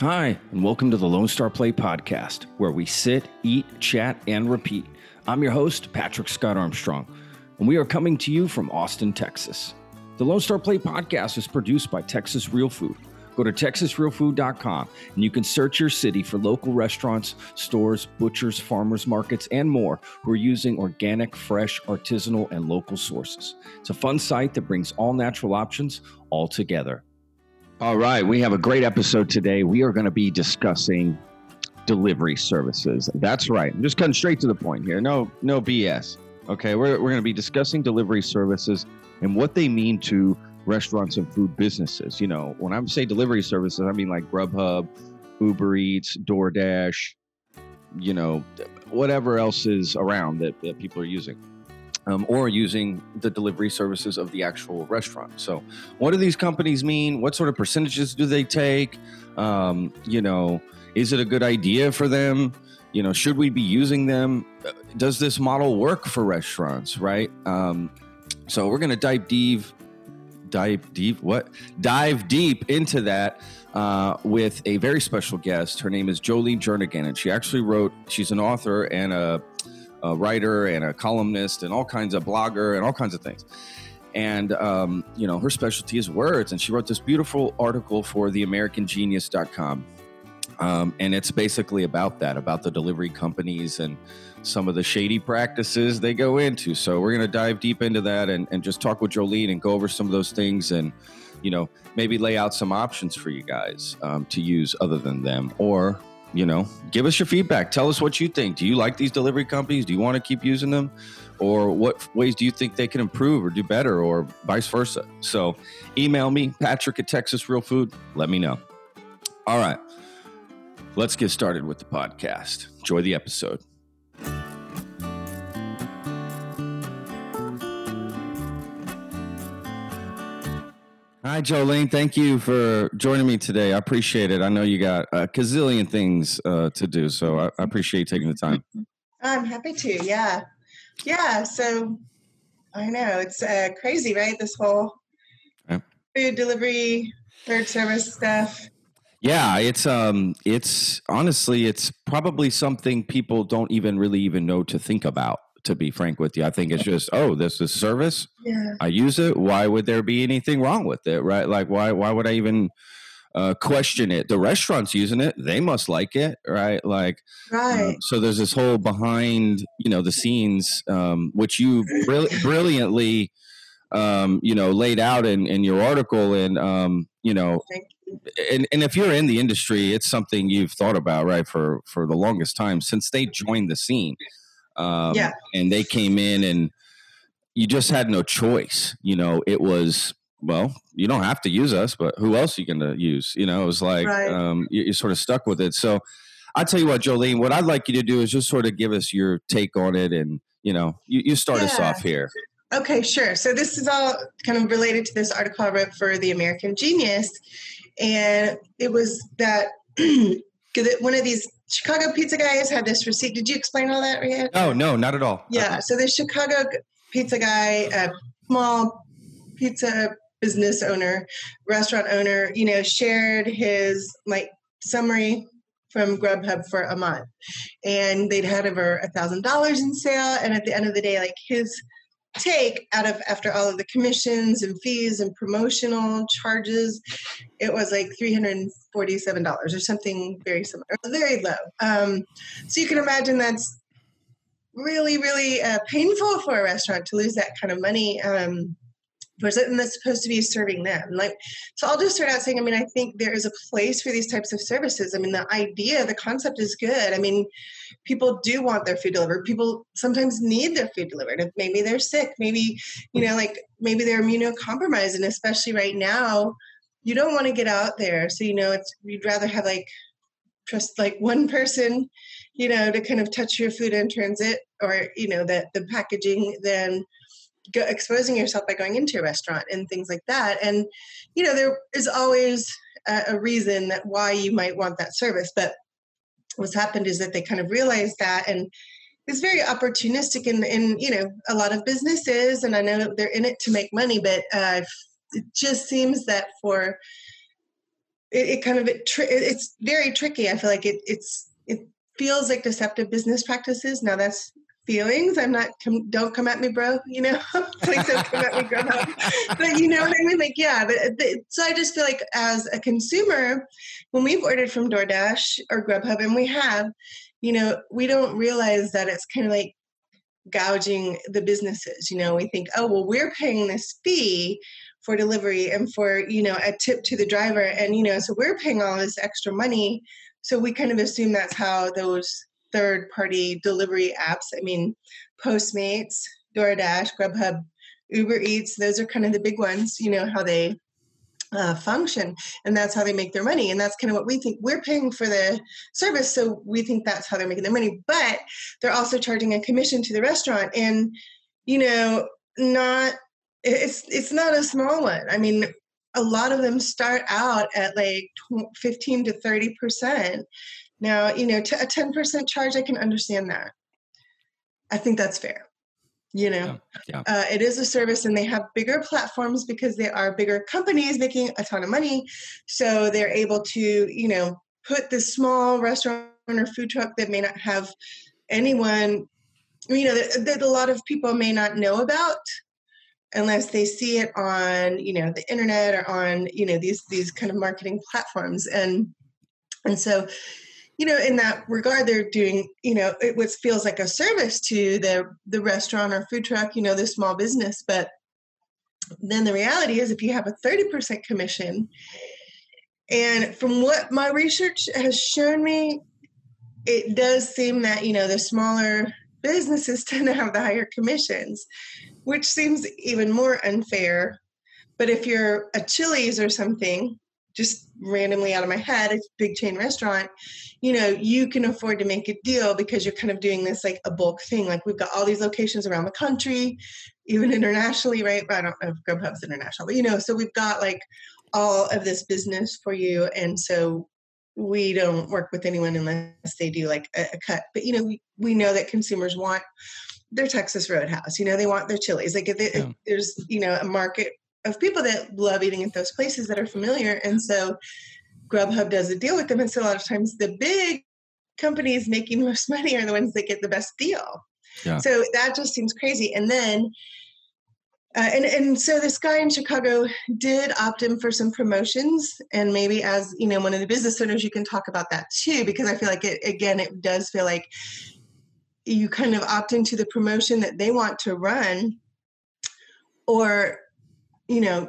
Hi, and welcome to the Lone Star Plate podcast, where we sit, eat, chat, and repeat. I'm your host, Patrick Scott Armstrong, and we are coming to you from Austin, Texas. The Lone Star Plate podcast is produced by Texas Real Food. Go to texasrealfood.com and you can search your city for local restaurants, stores, butchers, farmers markets, and more who are using organic, fresh, artisanal, and local sources. It's a fun site that brings all natural options all together. All right, we have a great episode today. We are going to be discussing delivery services. That's right. I'm just cutting straight to the point here. No, no BS. Okay, we're, we're going to be discussing delivery services and what they mean to restaurants and food businesses. You know, when I say delivery services, I mean like Grubhub, Uber Eats, DoorDash, you know, whatever else is around that, that people are using um, or using the delivery services of the actual restaurant. So, what do these companies mean? What sort of percentages do they take? Um, you know, is it a good idea for them? You know, should we be using them? Does this model work for restaurants? Right. Um, so we're going to dive deep, dive deep. What? Dive deep into that. Uh, with a very special guest. Her name is Joleen Jernigan, and she actually wrote, she's an author and a a writer and a columnist and all kinds of blogger and all kinds of things. And, um, you know, her specialty is words. And she wrote this beautiful article for theamericangenius.com. Um, and it's basically about that, about the delivery companies and some of the shady practices they go into. So we're going to dive deep into that and, and just talk with Joleen and go over some of those things and, you know, maybe lay out some options for you guys um, to use other than them or you know, give us your feedback. Tell us what you think. Do you like these delivery companies? Do you want to keep using them? Or what ways do you think they can improve or do better or vice versa? So email me, Patrick at Texas Real Food. Let me know. All right. Let's get started with the podcast. Enjoy the episode. Hi, Joleen. Thank you for joining me today. I appreciate it. I know you got a gazillion things uh, to do, so I, I appreciate taking the time. I'm happy to. Yeah, yeah. So I know it's uh, crazy, right? This whole food delivery, third service stuff. Yeah, it's um, it's honestly, it's probably something people don't even really even know to think about to be frank with you. I think it's just, oh, this is service. Yeah. I use it. Why would there be anything wrong with it? Right? Like why why would I even uh, question it? The restaurant's using it. They must like it, right? Like right. Um, so there's this whole behind, you know, the scenes, um, which you brilliantly um, you know, laid out in, in your article and um, you know, and, and if you're in the industry, it's something you've thought about, right, for for the longest time since they joined the scene. Um, yeah. And they came in and you just had no choice. You know, it was, well, you don't have to use us, but who else are you going to use? You know, it was like right. um, you, you're sort of stuck with it. So I'll tell you what, Joleen, what I'd like you to do is just sort of give us your take on it and, you know, you, you start yeah. us off here. Okay, sure. So this is all kind of related to this article I wrote for the American Genius. And it was that one of these Chicago pizza guys had this receipt. Did you explain all that, Rhett? Oh, no, not at all. Yeah. Okay. So the Chicago pizza guy, a small pizza business owner, restaurant owner, you know, shared his like summary from Grubhub for a month. And they'd had over a thousand dollars in sale. And at the end of the day, like his take out of after all of the commissions and fees and promotional charges it was like $347 or something very similar very low. Um, so you can imagine that's really really uh, painful for a restaurant to lose that kind of money. Um, and that's supposed to be serving them. Like so i'll just start out saying i mean i think there is a place for these types of services. I mean the idea the concept is good. I mean people do want their food delivered. People sometimes need their food delivered. If maybe they're sick maybe you know like maybe they're immunocompromised and especially right now you don't want to get out there. So you know it's you'd rather have like trust like one person you know to kind of touch your food in transit or you know that the packaging than go, exposing yourself by going into a restaurant and things like that. And you know, there is always a, a reason that why you might want that service. But what's happened is that they kind of realized that and it's very opportunistic in, in you know a lot of businesses and i know they're in it to make money but uh, it just seems that for it, it kind of it tri- it's very tricky. I feel like it it's it feels like deceptive business practices. Now that's feelings. I'm not come, don't come at me, bro. You know, please don't come at me, bro. but you know what I mean? Like, yeah. But so I just feel like as a consumer, when we've ordered from DoorDash or Grubhub, and we have, you know, we don't realize that it's kind of like gouging the businesses. You know, we think, oh well, we're paying this fee for delivery and for you know a tip to the driver, and you know, so we're paying all this extra money. So we kind of assume that's how those third party delivery apps. I mean, Postmates, DoorDash, Grubhub, Uber Eats, those are kind of the big ones, you know, how they uh, function. And that's how they make their money. And that's kind of what we think. We're paying for the service. So we think that's how they're making their money. But they're also charging a commission to the restaurant. And, you know, not, it's, it's not a small one. I mean, a lot of them start out at like 15 to 30 percent now, you know, a 10% charge, I can understand that. I think that's fair. You know, yeah, yeah. Uh, it is a service and they have bigger platforms because they are bigger companies making a ton of money. So they're able to, you know, put this small restaurant or food truck that may not have anyone, you know, that, that a lot of people may not know about unless they see it on, you know, the internet or on, you know, these, these kind of marketing platforms. And, and so, you know, in that regard, they're doing, you know, it feels like a service to the the restaurant or food truck, you know, the small business. But then the reality is, if you have a thirty percent commission, and from what my research has shown me, it does seem that you know the smaller businesses tend to have the higher commissions, which seems even more unfair. But if you're a Chili's or something, just randomly out of my head, it's a big chain restaurant, you know, you can afford to make a deal because you're kind of doing this like a bulk thing. Like we've got all these locations around the country, even internationally, right? But I don't know if Grubhub's international, but you know, so we've got like all of this business for you. And so we don't work with anyone unless they do like a, a cut. But you know, we, we know that consumers want their Texas Roadhouse. You know, they want their Chili's. Like if, they, yeah. if there's you know a market of people that love eating at those places that are familiar. And so Grubhub does a deal with them. And so a lot of times the big companies making most money are the ones that get the best deal. Yeah. So that just seems crazy. And then, uh, and and so this guy in Chicago did opt in for some promotions, and maybe as you know, one of the business owners, you can talk about that too, because I feel like it again, it does feel like you kind of opt into the promotion that they want to run, or you know,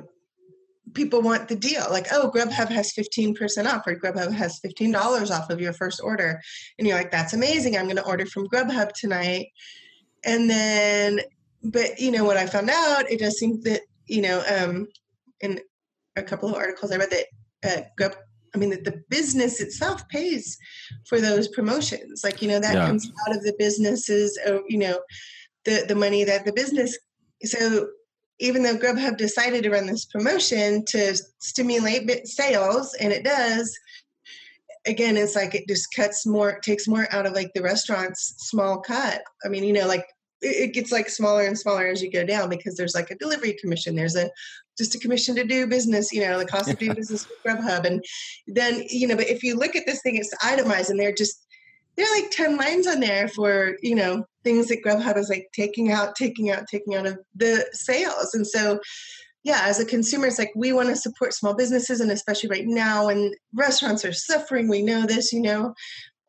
people want the deal. Like, oh, Grubhub has 15% off, or Grubhub has $15 off of your first order. And you're like, that's amazing. I'm going to order from Grubhub tonight. And then, but, you know, what I found out, it does seem that, you know, um, in a couple of articles I read that uh, Grub, I mean, that the business itself pays for those promotions. Like, you know, that yeah. comes out of the businesses, uh, you know, the, the money that the business, so even though Grubhub decided to run this promotion to stimulate sales, and it does, again, it's like it just cuts more, takes more out of like the restaurant's small cut. I mean, you know, like it gets like smaller and smaller as you go down because there's like a delivery commission, there's a just a commission to do business, you know, the cost of doing business with Grubhub, and then you know, but if you look at this thing, it's itemized, and they're just there are like 10 lines on there for you know things that grubhub is like taking out taking out taking out of the sales. And so yeah as a consumer it's like we want to support small businesses and especially right now when restaurants are suffering we know this you know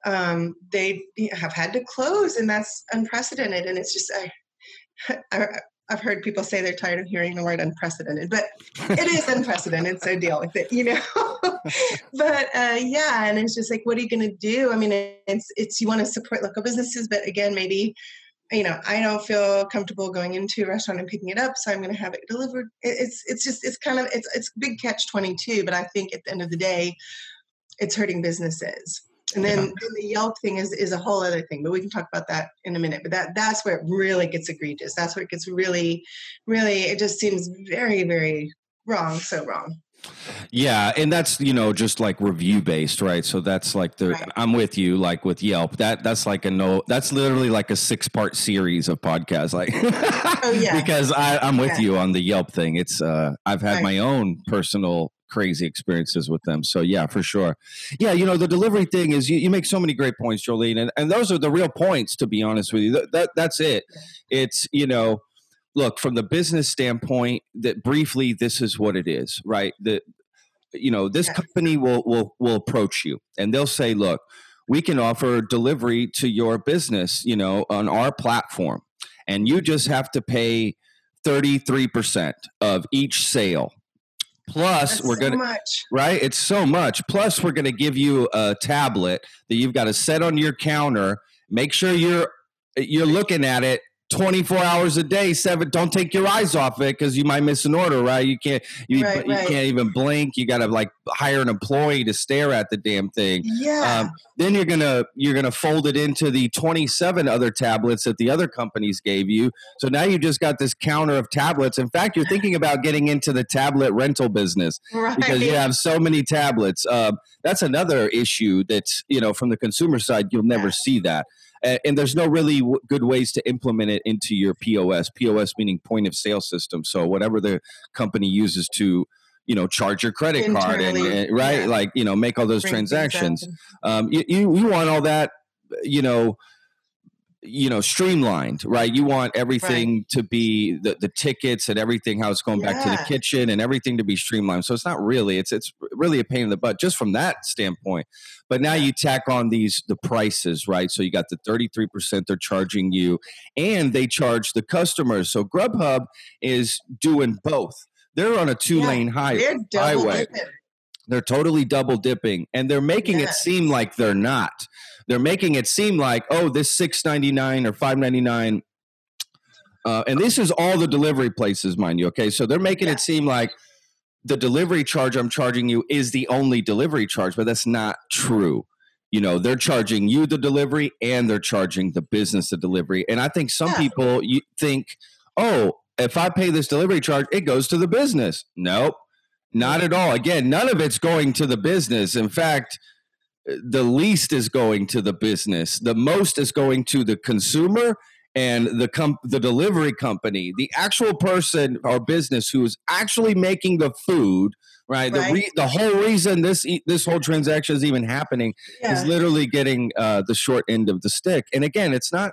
um, they have had to close and that's unprecedented. And it's just I, I I've heard people say they're tired of hearing the word unprecedented, but it is unprecedented, so deal with it, you know. but uh, yeah, and it's just like, what are you going to do? I mean, it's it's you want to support local businesses, but again, maybe you know, I don't feel comfortable going into a restaurant and picking it up, so I'm going to have it delivered. It's it's just it's kind of it's it's big catch twenty two, but I think at the end of the day, it's hurting businesses. And then, yeah. the Yelp thing is is a whole other thing, but we can talk about that in a minute. But that that's where it really gets egregious. That's where it gets really, really. It just seems very, very wrong. So wrong. Yeah, and that's you know just like review based, right? So that's like the right. I'm with you, like with Yelp. That that's like a no. That's literally like a six part series of podcasts, like oh, yeah. because I, I'm with yeah. you on the Yelp thing. It's uh I've had right. my own personal crazy experiences with them. So yeah, for sure. Yeah, you know the delivery thing is you, you make so many great points, Joleen, and, and those are the real points. To be honest with you, that, that that's it. It's you know look from the business standpoint that briefly this is what it is right that you know this company will will will approach you and they'll say look we can offer delivery to your business you know on our platform and you just have to pay 33% of each sale plus That's we're gonna much. right? It's so much. Plus we're gonna give you a tablet that you've got to set on your counter. Make sure you're you're looking at it 24 hours a day seven don't take your eyes off it because you might miss an order right you can't you, Right, you right. can't even blink you gotta like hire an employee to stare at the damn thing Yeah. um, then you're gonna you're gonna fold it into the 27 other tablets that the other companies gave you so now you just got this counter of tablets in fact you're thinking about getting into the tablet rental business right. because you have so many tablets. Um, that's another issue that's you know from the consumer side you'll never Yeah. see that, and, and there's no really w- good ways to implement it into your POS. POS meaning point of sale system. So whatever the company uses to you know charge your credit card and, and- right yeah. like you know make all those Bring transactions. Um, you, you you want all that you know you know streamlined right? You want everything to be the, the tickets and everything how it's going back to the kitchen and everything to be streamlined. So it's not really it's it's really a pain in the butt just from that standpoint. But now you tack on these the prices right? So you got the 33% they're charging you and they charge the customers. So grubhub is doing both. They're on a two Yeah, lane high highway. dipping. they're totally double dipping and they're making it seem like they're not. They're making it seem like, oh, this six ninety nine or five ninety nine. Uh, and this is all the delivery places, mind you. Okay, so they're making Yeah. it seem like the delivery charge I'm charging you is the only delivery charge, but that's not true. You know, they're charging you the delivery and they're charging the business the delivery. And I think some Yeah. people you think, oh, if I pay this delivery charge, it goes to the business. Nope, not at all. Again, none of it's going to the business. In fact, the least is going to the business. The most is going to the consumer and the com- the delivery company, the actual person or business who is actually making the food. Right. The Right. re- the whole reason this e- this whole transaction is even happening is literally getting uh, the short end of the stick. And again, it's not.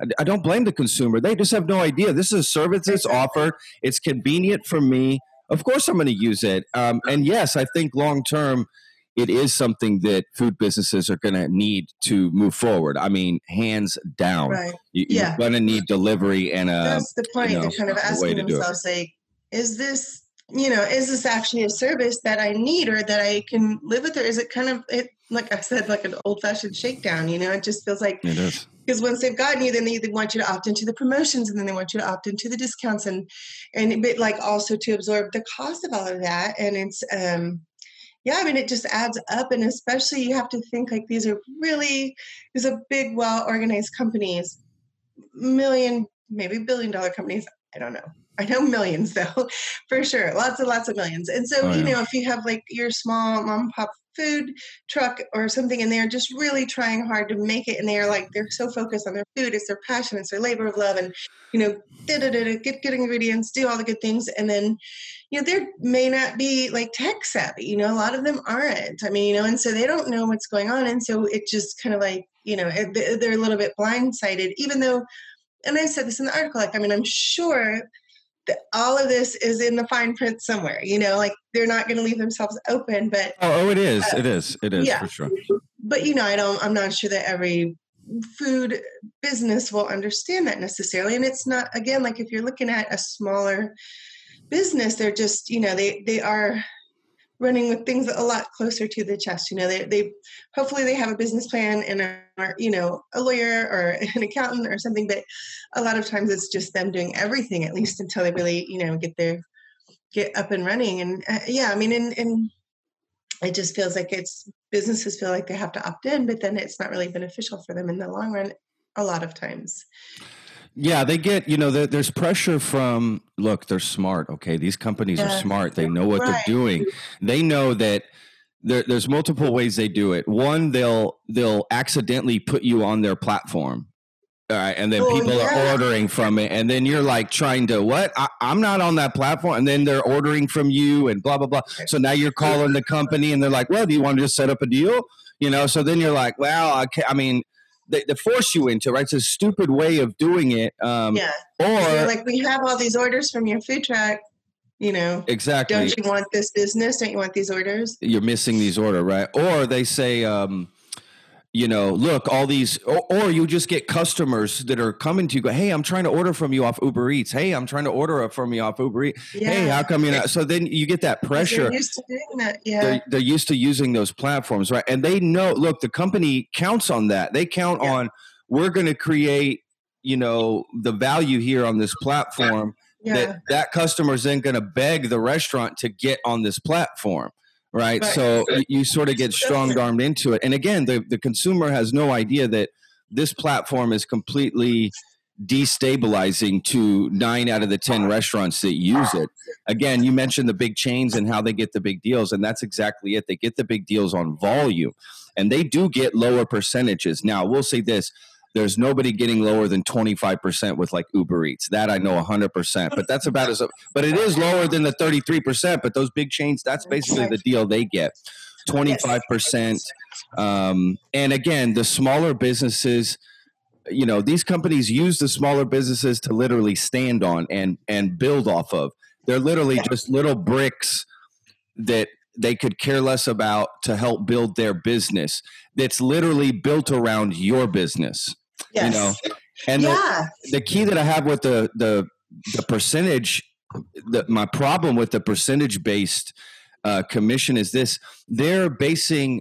I- I don't blame the consumer. They just have no idea. This is a service that's offered. It's convenient for me. Of course, I'm going to use it. Um, and yes, I think long term, it is something that food businesses are going to need to move forward. I mean, hands down, Right. you, Yeah. you're going to need delivery and a. That's the point. know, They're kind of asking themselves, like, is this, you know, is this actually a service that I need or that I can live with, or is it kind of, it, like I said, like an old fashioned shakedown? You know, it just feels like It is. because once they've gotten you, then they, they want you to opt into the promotions, and then they want you to opt into the discounts, and and but like also to absorb the cost of all of that. And it's um, yeah, I mean, it just adds up, and especially you have to think like these are really these are big, well organized companies, million, maybe billion dollar companies. I don't know. I know millions though, for sure. Lots and lots of millions. And so, Oh, you know, if you have like your small mom and pop food truck or something and they're just really trying hard to make it and they're like they're so focused on their food it's their passion it's their labor of love and you know da, da, da, get good ingredients do all the good things and then you know they may not be like tech savvy you know a lot of them aren't i mean you know and so they don't know what's going on and so it just kind of like you know they- they're a little bit blindsided even though and i said this in the article like i mean i'm sure that all of this is in the fine print somewhere you know like they're not going to leave themselves open but Oh, oh, it is. Uh, It is. It is yeah. for sure. but you know i don't i'm not sure that every food business will understand that necessarily and it's not again like if you're looking at a smaller business they're just you know they they are running with things a lot closer to the chest you know they, they hopefully they have a business plan and are you know a lawyer or an accountant or something but a lot of times it's just them doing everything at least until they really you know get their get up and running. And uh, yeah i mean and and it just feels like it's businesses feel like they have to opt in but then it's not really beneficial for them in the long run a lot of times Yeah, they get, you know, there, there's pressure from, look, they're smart. Okay. These companies are smart. They know what Right. they're doing. They know that there, there's multiple ways they do it. One, they'll, they'll accidentally put you on their platform All right, and then Oh, people yeah. are ordering from it, and then you're like trying to what? I, I'm not on that platform, and then they're ordering from you, and blah blah blah. So now you're calling the company, and they're like, "Well, do you want to just set up a deal?" You know. So then you're like, "Well, I, can't, I mean, they, they force you into right? It's a stupid way of doing it, um, yeah. or like, we have all these orders from your food truck. You know, exactly. don't you want this business? Don't you want these orders? you're missing these order, right? Or they say, um, you know, look, all these, or, or you just get customers that are coming to you, go, hey, I'm trying to order from you off Uber Eats. Hey, I'm trying to order from you off Uber Eats. Yeah. Hey, how come you're not? So then you get that pressure. They're used to doing that. Yeah. They're, they're used to using those platforms, right? And they know, look, the company counts on that. They count Yeah. on, we're going to create, you know, the value here on this platform yeah. that that customer is then going to beg the restaurant to get on this platform right, Right. so you, you sort of get strong armed into it. And again the, the consumer has no idea that this platform is completely destabilizing to nine out of the ten restaurants that use it. Again you mentioned the big chains and how they get the big deals and that's exactly it. They get the big deals on volume and they do get lower percentages. Now we'll say this there's nobody getting lower than 25% with like Uber Eats. That I know 100%. But that's about as but it is lower than the 33%, but those big chains that's basically the deal they get. 25% um, and again, the smaller businesses you know, these companies use the smaller businesses to literally stand on and and build off of. They're literally just little bricks that they could care less about to help build their business that's literally built around your business yes. you know and the, yeah. the key that i have with the the the percentage the, my problem with the percentage based uh, commission is this they're basing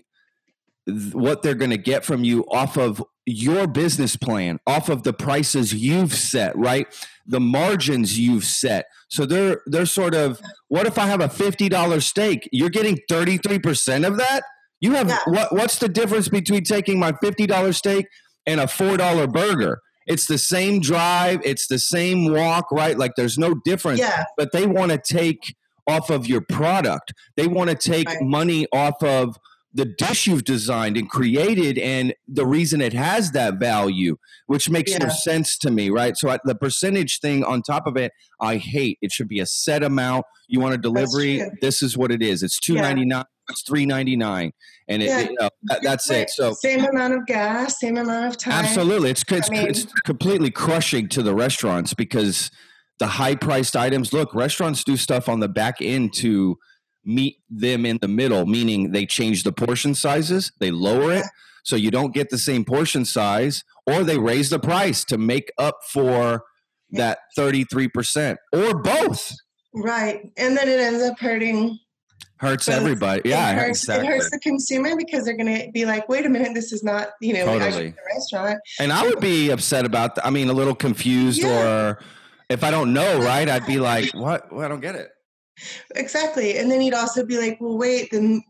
th- what they're going to get from you off of your business plan off of the prices you've set right the margins you've set so they're they're sort of what if i have a $50 steak you're getting 33% of that you have Yeah. what what's the difference between taking my $50 steak and a $4 burger it's the same drive it's the same walk right like there's no difference Yeah. but they want to take off of your product. They want to take Right. money off of the dish you've designed and created and the reason it has that value, which makes no sense to me, right? So I, the percentage thing on top of it, I hate. It should be a set amount. You want a delivery, this is what it is. It's 299 yeah. it's 399 and it, Yeah. you know, that- that's it. So same amount of gas, same amount of time. Absolutely, it's it's, I mean- it's completely crushing to the restaurants because the high priced items. Look, restaurants do stuff on the back end to meet them in the middle, meaning they change the portion sizes, they lower it so you don't get the same portion size, or they raise the price to make up for that thirty three percent, or both. Right. And then it ends up hurting. Hurts everybody. it Yeah, hurts, exactly. It hurts the consumer because they're going to be like, wait a minute, this is not, you know, Totally. the restaurant. And I would be upset about. th- I mean, a little confused, Yeah. or if I don't know, right? I'd be like, "What? Well, I don't get it." Exactly. And then you'd also be like, well, wait, then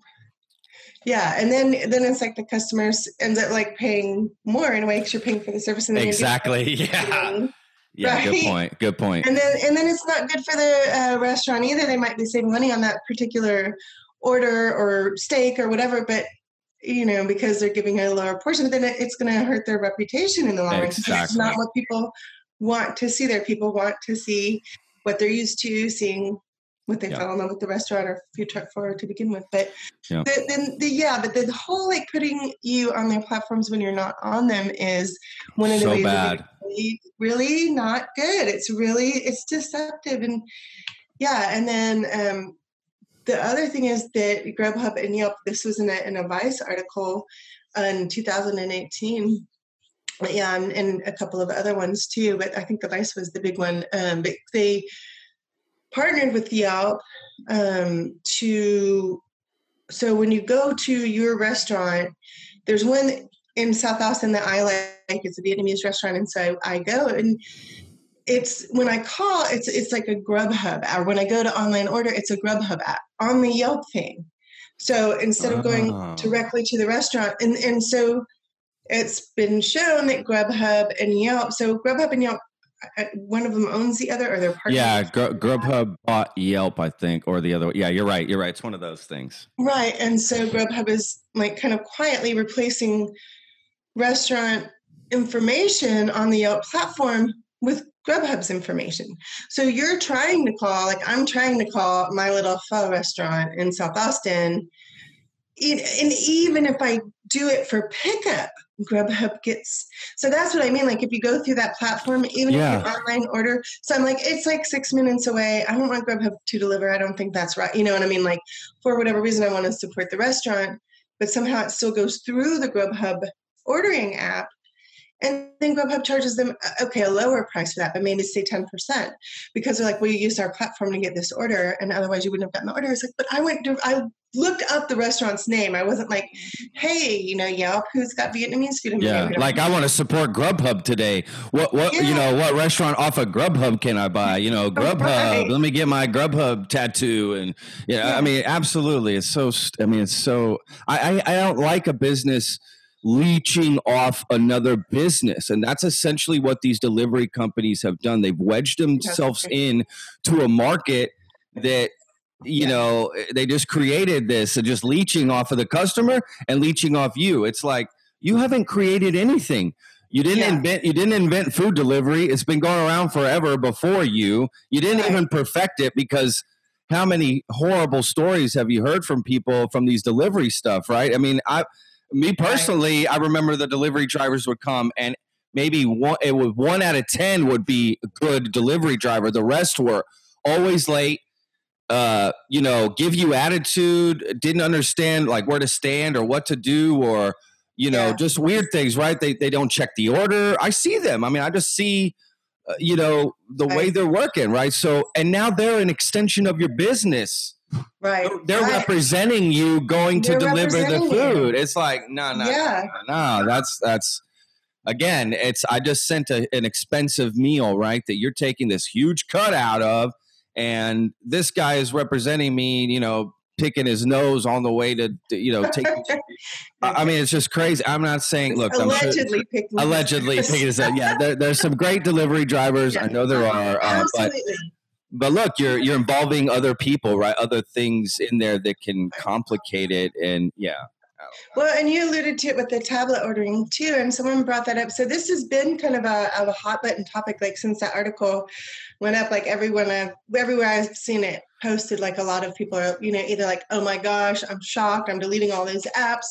yeah. And then then it's like the customers ends up like paying more in a way because you're paying for the service and then Exactly. Yeah. Yeah. Good point. Good point. and then and then it's not good for the uh, restaurant either. They might be saving money on that particular order or steak or whatever, but you know because they're giving a lower portion, then it, it's going to hurt their reputation in the long run. 'cause It's Exactly. not what people want to see. There, people want to see what they're used to seeing. What they Yeah. fell in love with the restaurant or food truck for to begin with, but Yeah. the, then the yeah, but the whole like putting you on their platforms when you're not on them is one of the So ways bad. really, really not good. It's really it's deceptive and yeah. And then um, the other thing is that Grubhub and Yelp. This was in a in a Vice article in 2018. Yeah, and, and a couple of other ones too, but I think the Vice was the big one. Um, but they partnered with Yelp um, to so when you go to your restaurant, there's one in South Austin that I like. It's a Vietnamese restaurant, and so I go and it's when I call, it's it's like a Grubhub. Or when I go to online order, it's a Grubhub app on the Yelp thing. So instead of going Oh. directly to the restaurant, and and so it's been shown that Grubhub and Yelp. So Grubhub and Yelp, Uh, one of them owns the other, or they're partners. Yeah. Gr- Grubhub bought Yelp, I think, or the other. Yeah, you're right. You're right. It's one of those things. Right. And so Grubhub is like kind of quietly replacing restaurant information on the Yelp platform with Grubhub's information. So you're trying to call, like I'm trying to call my little pho restaurant in South Austin. And even if I do it for pickup, Grubhub gets. So that's what I mean. Like if you go through that platform, even yeah. if you online order, so I'm like, it's like six minutes away. I don't want Grubhub to deliver. I don't think that's right. You know what I mean? Like for whatever reason, I want to support the restaurant, but somehow it still goes through the Grubhub ordering app and then Grubhub charges them, uh, okay, a lower price for that, but maybe say 10% because they're like, well, you used our platform to get this order and otherwise you wouldn't have gotten the order. It's like, but I went to, I looked up the restaurant's name. I wasn't like, hey, you know, Yelp, who's got Vietnamese food? In yeah, like I want to support Grubhub today. What, what, yeah. you know, what restaurant off of Grubhub can I buy? You know, oh, Grubhub. Right. Let me get my Grubhub tattoo. And yeah, yeah, I mean, absolutely. It's so, I mean, it's so, I, I, I don't like a business – leeching off another business and that's essentially what these delivery companies have done they've wedged themselves in to a market that you yeah. know eh, they just created this and just leeching off of the customer and leeching off you it's like you haven't created anything you didn't yeah. invent you didn't invent food delivery it's been going around forever before you you didn't right. even perfect it because how many horrible stories have you heard from people from these delivery stuff right i mean i me personally, I remember the delivery drivers would come and maybe one it was one out of ten would be a good delivery driver. The rest were always late. Uh, you know, give you attitude, didn't understand like where to stand or what to do, or you know, yeah. just weird things. Right? They they don't check the order. I see them. I mean, I just see. Uh, you know the right. way they're working right so and now they're an extension of your business Right. They're right. representing you going to They're deliver the food. You. It's like, no, no, yeah. no, no, that's that's again, it's I just sent a, an expensive meal, right? That you're taking this huge cut out of, and this guy is representing me, you know, picking his nose on the way to, to you know, take. I mean, it's just crazy. I'm not saying, look, allegedly I'm picking, allegedly picking his. Yeah, there, there's some great delivery drivers. I know there are, uh, but but look you're you're involving other people right other things in there that can complicate it and yeah Oh, well and you alluded to it with the tablet ordering too and someone brought that up. So this has been kind of a, of a hot button topic like since that article went up like everyone I've, everywhere i've seen it posted like a lot of people are you know either like oh my gosh i'm shocked i'm deleting all those apps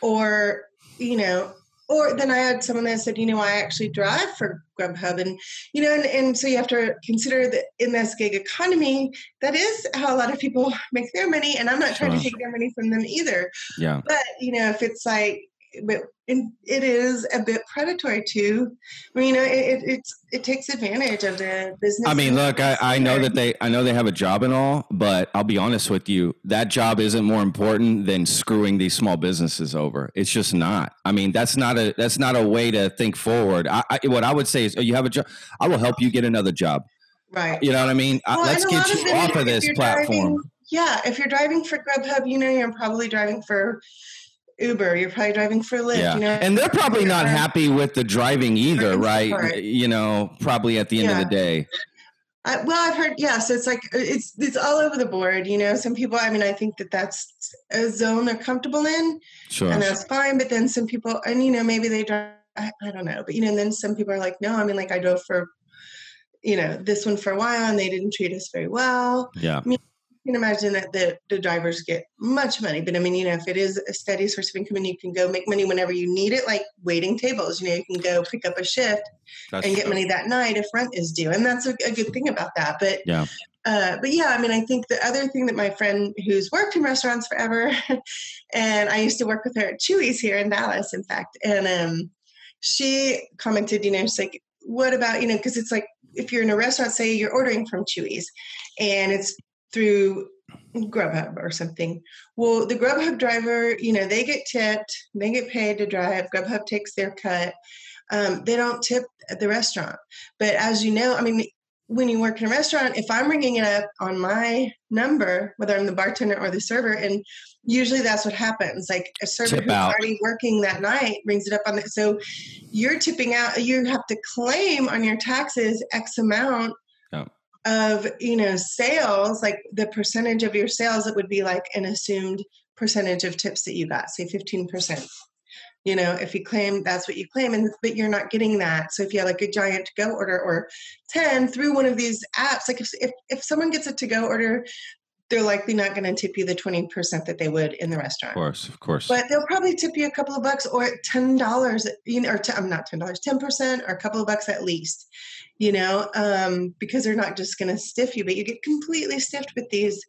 or you know or then I had someone that said, you know, I actually drive for Grubhub, and you know, and, and so you have to consider that in this gig economy, that is how a lot of people make their money, and I'm not trying to take their money from them either. Yeah. But you know, if it's like but it is a bit predatory too. I mean, you know, it, it's it takes advantage of the business. I mean, look, I, I know that they I know they have a job and all, but I'll be honest with you, that job isn't more important than screwing these small businesses over. It's just not. I mean, that's not a that's not a way to think forward. I, I, what I would say is, oh, you have a job. I will help you get another job. Right. You know what I mean? Well, Let's get you off of this platform. Driving, yeah, if you're driving for Grubhub, you know you're probably driving for Uber, you're probably driving for Lyft. Yeah. You know? And they're probably not happy with the driving either, right? You know, probably at the end yeah. of the day. I, well, I've heard yes. It's like uh, it's it's all over the board. You know, some people. I mean, I think that that's a zone they're comfortable in, sure, and that's fine. But then some people, and you know, maybe they drive. I, I don't know, but you know, and then some people are like, no. I mean, like I drove for, you know, this one for a while, and they didn't treat us very well. Yeah. I mean, can imagine that the, the drivers get much money. But I mean, you know, if it is a steady source of income and you can go make money whenever you need it, like waiting tables, you know, you can go pick up a shift that's and get true. money that night if rent is due. And that's a, a good thing about that. But yeah. Uh, but yeah, I mean, I think the other thing that my friend who's worked in restaurants forever, and I used to work with her at Chuy's here in Dallas, in fact, and um, she commented, you know, she's like, what about, you know, because it's like if you're in a restaurant, say you're ordering from Chuy's and it's through Grubhub or something. Well, the Grubhub driver, you know, they get tipped, they get paid to drive. Grubhub takes their cut. Um, they don't tip at the restaurant. But as you know, I mean, when you work in a restaurant, if I'm ringing it up on my number, whether I'm the bartender or the server, and usually that's what happens. Like a server Tip who's out. already working that night rings it up on the so you're tipping out. You have to claim on your taxes X amount of you know sales like the percentage of your sales it would be like an assumed percentage of tips that you got say 15% you know if you claim that's what you claim and but you're not getting that so if you have like a giant to go order or 10 through one of these apps like if if, if someone gets a to go order they're likely not going to tip you the 20% that they would in the restaurant. Of course, of course. But they'll probably tip you a couple of bucks or $10, you know, or i I'm not $10, 10% or a couple of bucks at least, you know, um, because they're not just going to stiff you, but you get completely stiffed with these,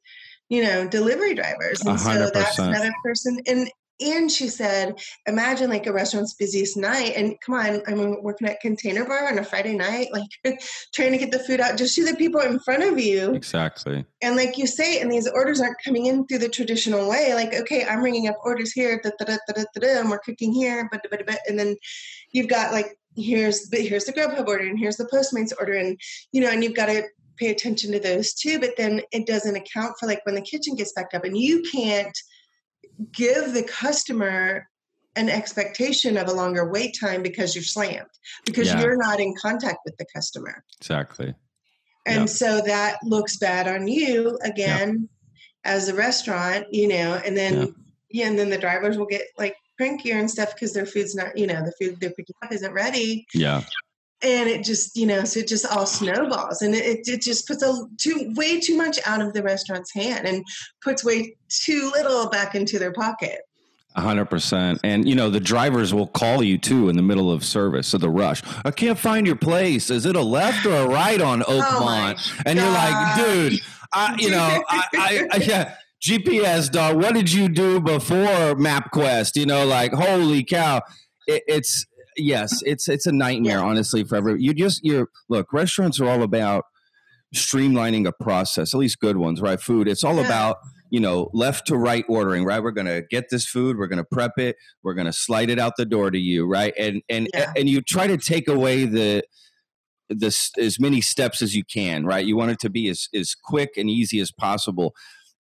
you know, delivery drivers. And 100%. so that's another person. And and she said, imagine like a restaurant's busiest night. And come on, I'm working at Container Bar on a Friday night, like trying to get the food out. Just see the people in front of you. Exactly. And like you say, and these orders aren't coming in through the traditional way. Like, okay, I'm ringing up orders here, da, da, da, da, and we're cooking here, but, but, but, and then you've got like, here's the, here's the Grubhub order, and here's the Postmates order, and you know, and you've got to pay attention to those too. But then it doesn't account for like when the kitchen gets backed up, and you can't give the customer an expectation of a longer wait time because you're slammed because yeah. you're not in contact with the customer exactly and yep. so that looks bad on you again yep. as a restaurant you know and then yep. yeah and then the drivers will get like crankier and stuff because their food's not you know the food they're picking up isn't ready yeah and it just you know so it just all snowballs and it, it just puts a too way too much out of the restaurant's hand and puts way too little back into their pocket a hundred percent. And you know, the drivers will call you too in the middle of service. So the rush. I can't find your place. Is it a left or a right on oh Oakmont? Oh and you're like, dude, I, you know, I, I, I, yeah. GPS dog, what did you do before MapQuest? You know, like holy cow. It, it's yes, it's it's a nightmare, honestly, for every you just you're look, restaurants are all about streamlining a process, at least good ones, right? Food. It's all yeah. about, you know, left to right ordering, right? We're gonna get this food, we're gonna prep it, we're gonna slide it out the door to you, right? And and yeah. and you try to take away the this as many steps as you can, right? You want it to be as as quick and easy as possible.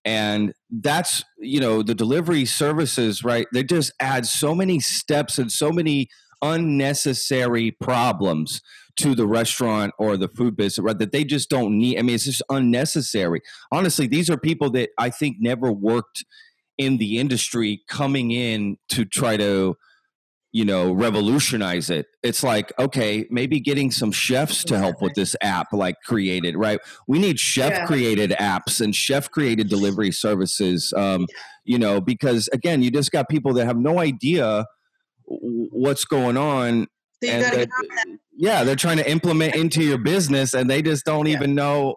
And that's, you know, the delivery services, right? They just add so many steps and so many unnecessary problems to the restaurant or the food business right that they just don't need i mean it's just unnecessary honestly these are people that i think never worked in the industry coming in to try to you know revolutionize it it's like okay maybe getting some chefs to help with this app like created right we need chef yeah. created apps and chef created delivery services um you know because again you just got people that have no idea what's going on. So and yeah, they're trying to implement into your business, and they just don't yeah. even know.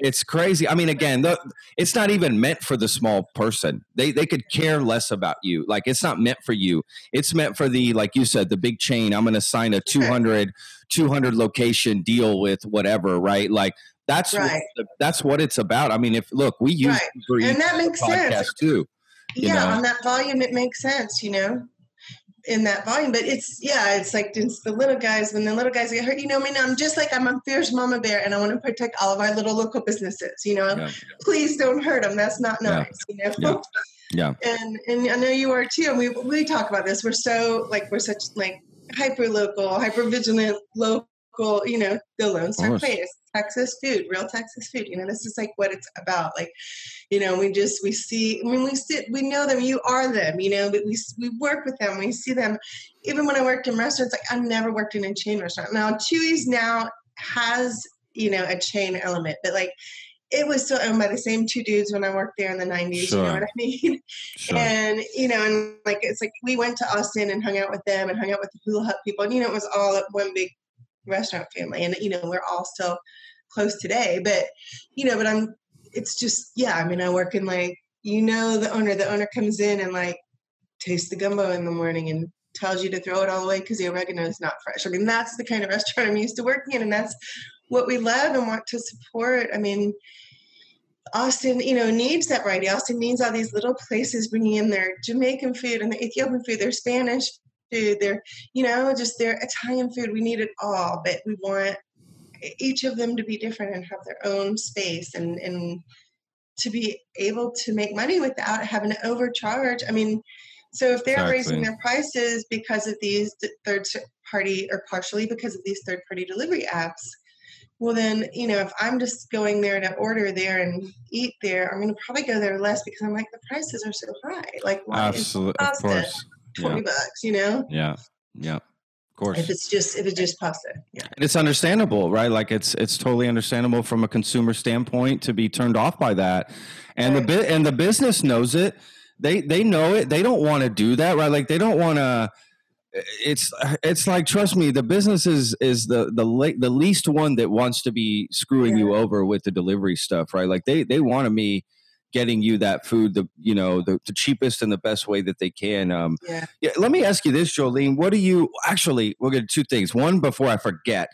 It's crazy. I mean, again, the, it's not even meant for the small person. They they could care less about you. Like it's not meant for you. It's meant for the like you said, the big chain. I'm going to sign a 200 200 location deal with whatever, right? Like that's right. what, that's what it's about. I mean, if look, we use right. and that makes sense too. Yeah, know? on that volume, it makes sense. You know in that volume. But it's yeah, it's like it's the little guys when the little guys get hurt. You know, I mean, I'm just like I'm a fierce mama bear, and I want to protect all of our little local businesses. You know, yeah. please don't hurt them. That's not nice. Yeah. You know. Yeah. yeah. And and I know you are too. And we we talk about this. We're so like we're such like hyper local, hyper vigilant local. You know, the Lone Star Plate, Texas food, real Texas food. You know, this is like what it's about. Like you know we just we see i mean we sit we know them you are them you know but we, we work with them we see them even when i worked in restaurants like i've never worked in a chain restaurant now Chuy's now has you know a chain element but like it was still owned by the same two dudes when I worked there in the 90s. Sure. You know what I mean? Sure. And, you know, and like, it's like we went to Austin and hung out with them and hung out with the Hula Hut people. And, you know, it was all one big restaurant family. And, you know, we're all still close today. But, you know, but I'm it's just yeah. I mean, I work in like you know the owner. The owner comes in and like tastes the gumbo in the morning and tells you to throw it all away because the oregano is not fresh. I mean, that's the kind of restaurant I'm used to working in, and that's what we love and want to support. I mean, Austin, you know, needs that variety. Austin needs all these little places bringing in their Jamaican food and their Ethiopian food, their Spanish food, their, you know, just their Italian food. We need it all, but we want each of them to be different and have their own space and and to be able to make money without having to overcharge. I mean, so if they're exactly. raising their prices because of these third party or partially because of these third party delivery apps, well then you know if i'm just going there to order there and eat there i'm going to probably go there less because i'm like the prices are so high like why absolutely of course 20 Yeah. bucks, you know? Yeah. Yeah. Course. If it's just if it's just pasta. Yeah. And it's understandable, right? Like it's it's totally understandable from a consumer standpoint to be turned off by that. And the bit and the business knows it. They they know it. They don't want to do that, right? Like they don't want to it's it's like trust me, the business is is the the la- the least one that wants to be screwing you over with the delivery stuff, right? Like they they want me getting you that food the you know the, the cheapest and the best way that they can um Yeah. yeah, let me ask you this, Joleen. What do you actually? We're to two things. One before I forget,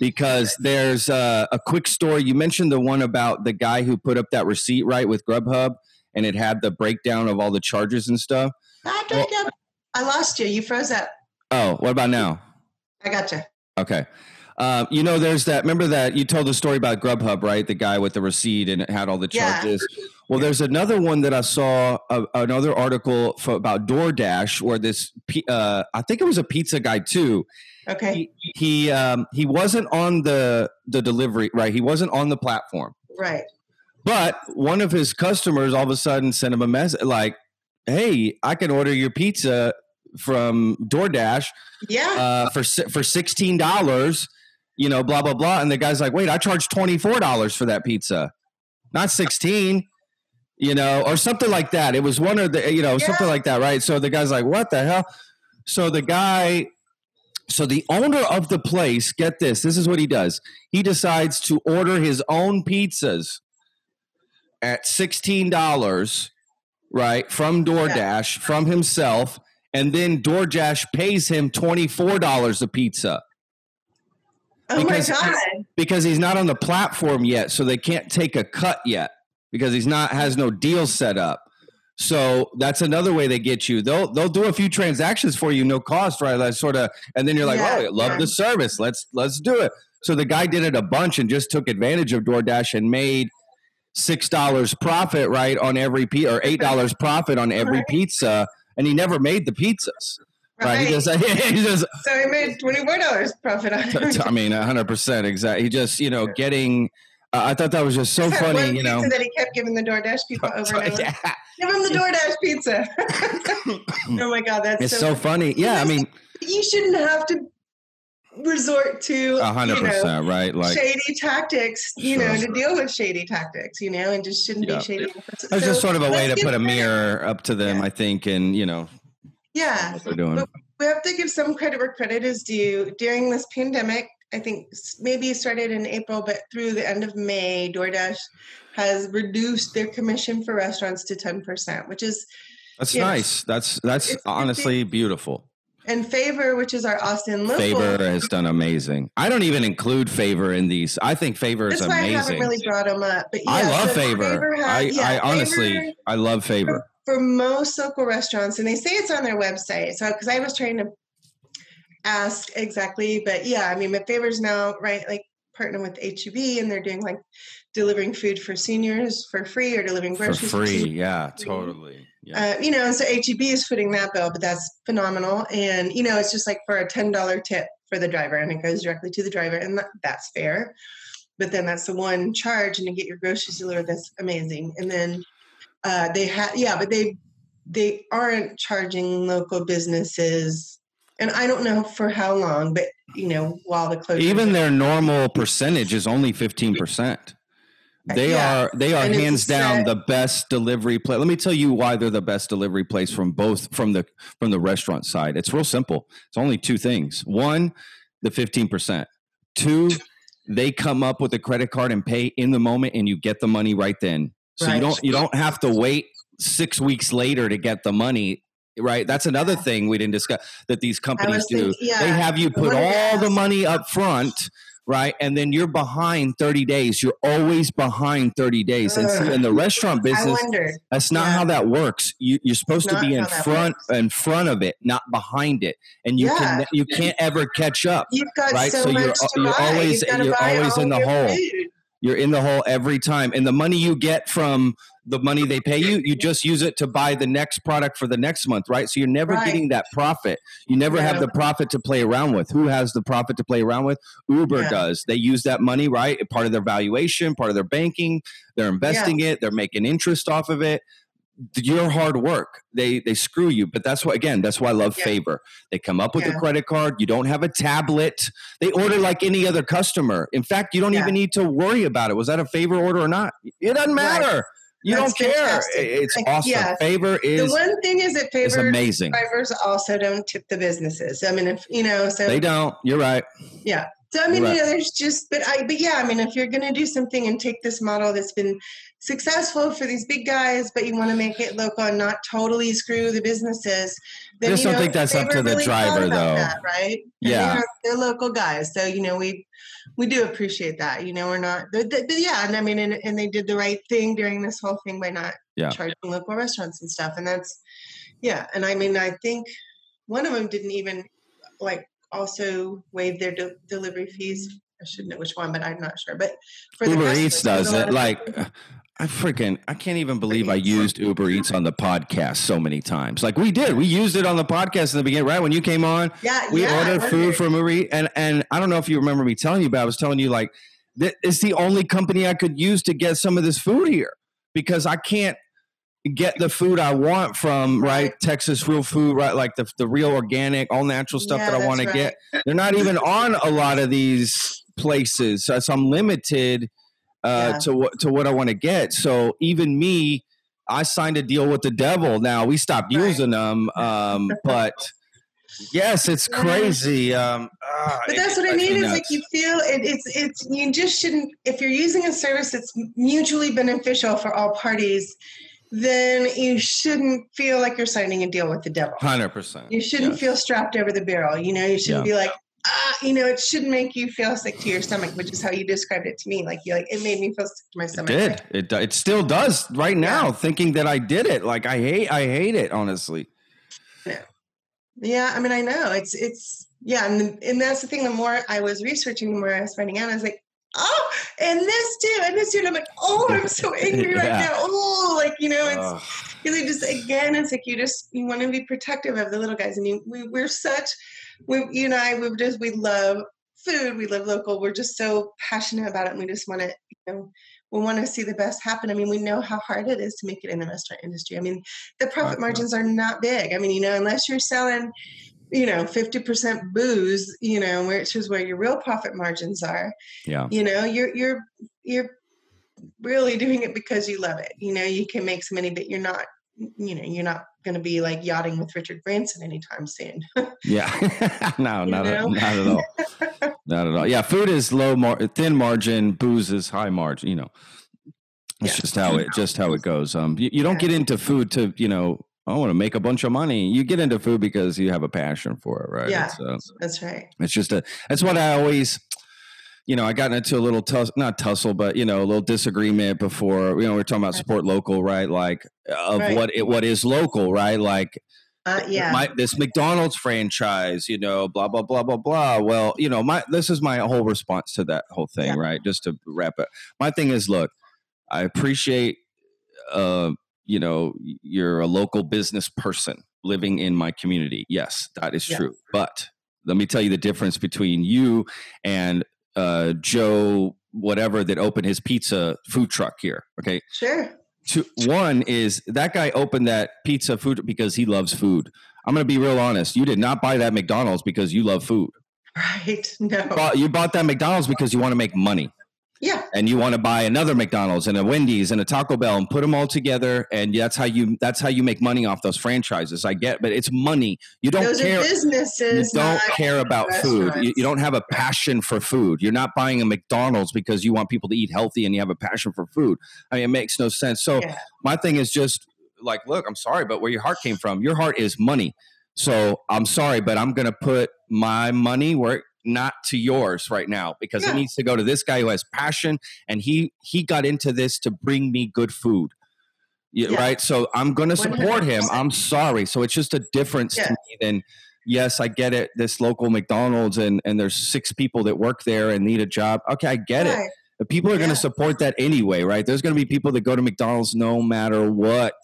because there's uh, a quick story. You mentioned the one about the guy who put up that receipt right with Grubhub, and it had the breakdown of all the charges and stuff. I, got I lost you. You froze up. Oh, what about now? I gotcha. Okay. Um, you know, there's that. Remember that you told the story about Grubhub, right? The guy with the receipt and it had all the Yeah. charges. Well, there's another one that I saw, uh, another article for, about DoorDash, where this, uh, I think it was a pizza guy too. Okay. He he, um, he wasn't on the the delivery, right? He wasn't on the platform, Right. but one of his customers all of a sudden sent him a message like, "Hey, I can order your pizza from DoorDash." Yeah. uh, for for sixteen dollars, you know, blah blah blah. And the guy's like, "Wait, I charged twenty four dollars for that pizza, not sixteen, you know, or something like that." It was one of the, you know, something like that, right? So the guy's like, "What the hell?" So the guy, so the owner of the place, get this, this is what he does. He decides to order his own pizzas at sixteen dollars, right, from DoorDash from himself and then DoorDash pays him $24 a pizza oh because- my god. because he's not on the platform yet, so they can't take a cut yet because he's not has no deal set up. So that's another way they get you. They'll they'll do a few transactions for you, no cost, right? Like sort of, and then you're like, Yeah, oh, I love yeah. the service. Let's let's do it. So the guy did it a bunch and just took advantage of DoorDash and made six dollars profit right on every pizza or eight dollars profit on every pizza, and he never made the pizzas. Right? He just he just so I made twenty four dollars profit on T- it. t- I mean, hundred percent, exactly. He just, you know, getting. Uh, I thought that was just so funny, you know. that he kept giving the DoorDash people over and over. Yeah. Give him the DoorDash pizza. oh my god, that's It's so, so funny. Yeah, I mean, you shouldn't have to resort to hundred you know, percent, right? Like, shady tactics, you know, Sure. to deal with shady tactics, you know, and just shouldn't Yeah. be shady. it's just sort of a way to put a mirror up to them, Yeah. I think, and you know Yeah, what they're doing. But- we have to give some credit where credit is due. During this pandemic, I think maybe started in April, but through the end of May, DoorDash has reduced their commission for restaurants to 10%, which is That's nice. That's that's it's- honestly beautiful. And Favor, which is our Austin local. Favor has done amazing. I don't even include Favor in these. I think Favor is That's why I haven't amazing. really brought them up. But I love so Favor. has- I, yeah, I honestly, Favor- I love Favor. for most local restaurants, and they say it's on their website. So, because I was trying to ask exactly, but yeah, I mean, but Favors now, right, like partner with HEB, and they're doing like delivering food for seniors for free or delivering groceries For free, yeah, totally. Yeah. Uh, you know, so HEB is footing that bill, but that's phenomenal. And you know, it's just like for a ten dollar tip for the driver, and it goes directly to the driver, and that, that's fair. But then that's the one charge, and to get your groceries delivered, that's amazing. And then uh, they have, yeah, but they they aren't charging local businesses, and I don't know for how long, but you know, while the closure, even their normal percentage is only 15% they Yeah. are they are And hands down the best delivery place let me tell you why they're the best delivery place from both from the from the restaurant side. It's real simple. It's only two things. One the 15% two they come up with a credit card and pay in the moment and you get the money right then. So you don't you don't have to wait six weeks later to get the money right? That's another thing we didn't discuss that these companies do. Thinking- yeah, they have you put all the money up front right and then you're behind 30 days you're always behind 30 days and see, in the restaurant business that's not Yeah. how that works you, you're supposed to be in front works. in front of it not behind it and you can you can't ever catch up You've got Right, so, so much you're- to you're buy. always- you're always in the hole. food. You're in the hole every time. And the money you get from the money they pay you you just use it to buy the next product for the next month right? So you're never Right. getting that profit. You never have the profit to play around with. Who has the profit to play around with? Uber Yeah. does. They use that money right? Part of their valuation part of their banking. They're investing it. They're making interest off of it your hard work. They they screw you, but that's why again, that's why I love Yeah. Favor. They come up with a credit card. You don't have a tablet. They order like any other customer. In fact, you don't Yeah. even need to worry about it. Was that a Favor order or not? It doesn't Right. matter. You That's don't care. fantastic. It's Like, awesome. yeah. Favor The one thing is that is favor is amazing. drivers also don't tip the businesses. I mean, if you know, so They don't. You're right. yeah. So I mean, Right. you know, there's just, but I, but yeah, I mean, if you're going to do something and take this model that's been successful for these big guys, but you want to make it local and not totally screw the businesses, then just you don't know, think that's up to the really driver, though. that, right? Yeah. they're, they're local guys, so you know, we we do appreciate that. You know, we're not, but, but yeah, and I mean, and, and they did the right thing during this whole thing by not Yeah. charging local restaurants and stuff, and that's yeah. And I mean, I think one of them didn't even like also waive their de- delivery fees. I shouldn't know which one, but I'm not sure. But for the Uber Eats does it. Like, I freaking, I can't even believe I used Uber Eats on the podcast so many times. Like we did, we used it on the podcast in the beginning, right? When you came on, yeah, we yeah, ordered food from Uber Eats, and and I don't know if you remember me telling you, but I was telling you like that it's the only company I could use to get some of this food here because I can't get the food I want from right, Right. Texas real food, right? Like the the real organic, all natural stuff Yeah, that I want to get. They're not even on a lot of these places, so, so I'm limited uh, Yeah. to what to what I want to get. So even me, I signed a deal with the devil. Now we stopped Right. using them, um, but yes, it's crazy. Um, ah, But that's it what I mean. Is like you feel it, it's it's you just shouldn't if you're using a service that's mutually beneficial for all parties, then you shouldn't feel like you're signing a deal with the devil. Hundred percent. You shouldn't Yes. feel strapped over the barrel. You know, you shouldn't be like, ah, you know, it shouldn't make you feel sick to your stomach, which is how you described it to me. Like you like it made me feel sick to my stomach. It did. It it still does right now. Thinking that I did it, like I hate I hate it. Honestly, Yeah, Yeah, I mean, I know it's it's yeah, and and that's the thing. The more I was researching, the more I was finding out. I was like, oh, and this too, and this too. And I'm like, oh, I'm so angry right Yeah. now. Oh, like you know, it's Ugh. really just again, it's like you just you want to be protective of the little guys, and you we we're such we you and I we just we love food, we live local. We're just so passionate about it, and we just want to you know. We want to see the best happen. I mean, we know how hard it is to make it in the restaurant industry. I mean, the profit margins are not big. I mean, you know, unless you're selling you know, 50% booze, you know, which is where your real profit margins are, yeah, you know, you're, you're, you're really doing it because you love it. You know, you can make some money, but you're not, you know, you're not going to be like yachting with Richard Branson anytime soon. yeah. no, not at, not at all. not at all. Yeah, food is low, mar- thin margin. Booze is high margin. You know, it's Yeah. just how it just how it goes. Um, you, you don't Yeah. get into food to you know. I want to make a bunch of money. You get into food because you have a passion for it, right? Yeah. Uh, That's right. It's just a. That's what I always. You know, I got into a little tussle, not tussle, but you know, a little disagreement before. You know, we are talking about support local, right? Like of Right. what it, what is local, right? Like Uh, yeah. my this McDonald's franchise, you know, blah blah blah blah blah. Well, you know, my this is my whole response to that whole thing, Yeah. right? Just to wrap it. My thing is, look, I appreciate, uh, you know, you're a local business person living in my community. Yes, that is Yeah. true. But let me tell you the difference between you and uh, Joe, whatever that opened his pizza food truck here. Okay, sure. two, one is that guy opened that pizza food because he loves food. I'm going to be real honest. You did not buy that McDonald's because you love food. Right. No. You bought, you bought that McDonald's because you want to make money yeah. and you want to buy another McDonald's and a Wendy's and a Taco Bell and put them all together. And that's how you that's how you make money off those franchises. I get, but it's money. You don't Those care. are You don't care about food. You, you don't have a passion for food. You're not buying a McDonald's because you want people to eat healthy and you have a passion for food. I mean, it makes no sense. So Yeah. my thing is just like, look, I'm sorry, but where your heart came from, your heart is money. So I'm sorry, but I'm going to put my money where it- not to yours right now because Yeah. it needs to go to this guy who has passion and he he got into this to bring me good food. Yeah, Yeah. Right. So I'm going to support him. 100%. I'm sorry. So it's just a difference to me than yes, I get it. This local McDonald's and and there's six people that work there and need a job. Okay, I get it. But people are gonna support that anyway, right? There's going to be people that go to McDonald's no matter what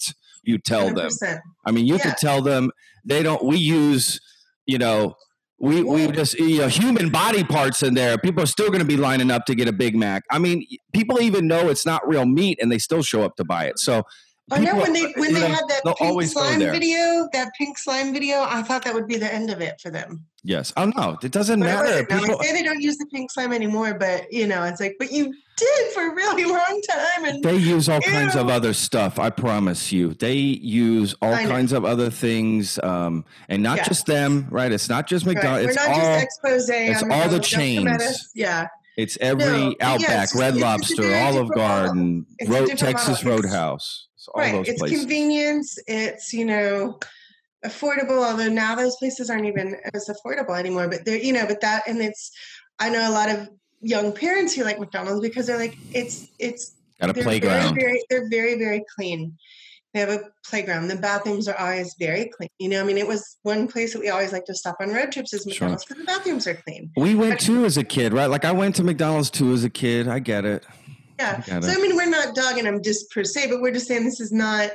you tell them. 100%. I mean, you Yeah. could tell them they don't. We use, you know, we we just you know human body parts in there. People are still going to be lining up to get a Big Mac. I mean, people even know it's not real meat, and they still show up to buy it. So I know when they when they know, had that pink slime video, that pink slime video, I thought that would be the end of it for them. Yes. Oh no, it doesn't it matter. Now, People I say they don't use the pink slime anymore, but you know, it's like, but you did for a really long time, and they use all kinds of other stuff. I promise you, they use all kinds of other things, um, and not Yeah. just them. Right? It's not just right, McDonald's. we're It's not all. just expose. it's all the come at chains. Yeah, It's every No, but yeah, Outback, it's Red it's Lobster, Olive. Garden, Road, Texas model. Roadhouse. All right. those It's places. convenience. It's you know affordable. Although now those places aren't even as affordable anymore. But they're you know, but that and it's. I know a lot of young parents who like McDonald's because they're like it's it's Got a they're playground. Very, very, they're very, very clean. They have a playground. The bathrooms are always very clean. You know, I mean, it was one place that we always like to stop on road trips is McDonald's because the bathrooms are clean. We went too as a kid, right? Like I went to McDonald's too as a kid. I get it. Yeah. I So. I mean, we're not dogging them just per se, but we're just saying this is not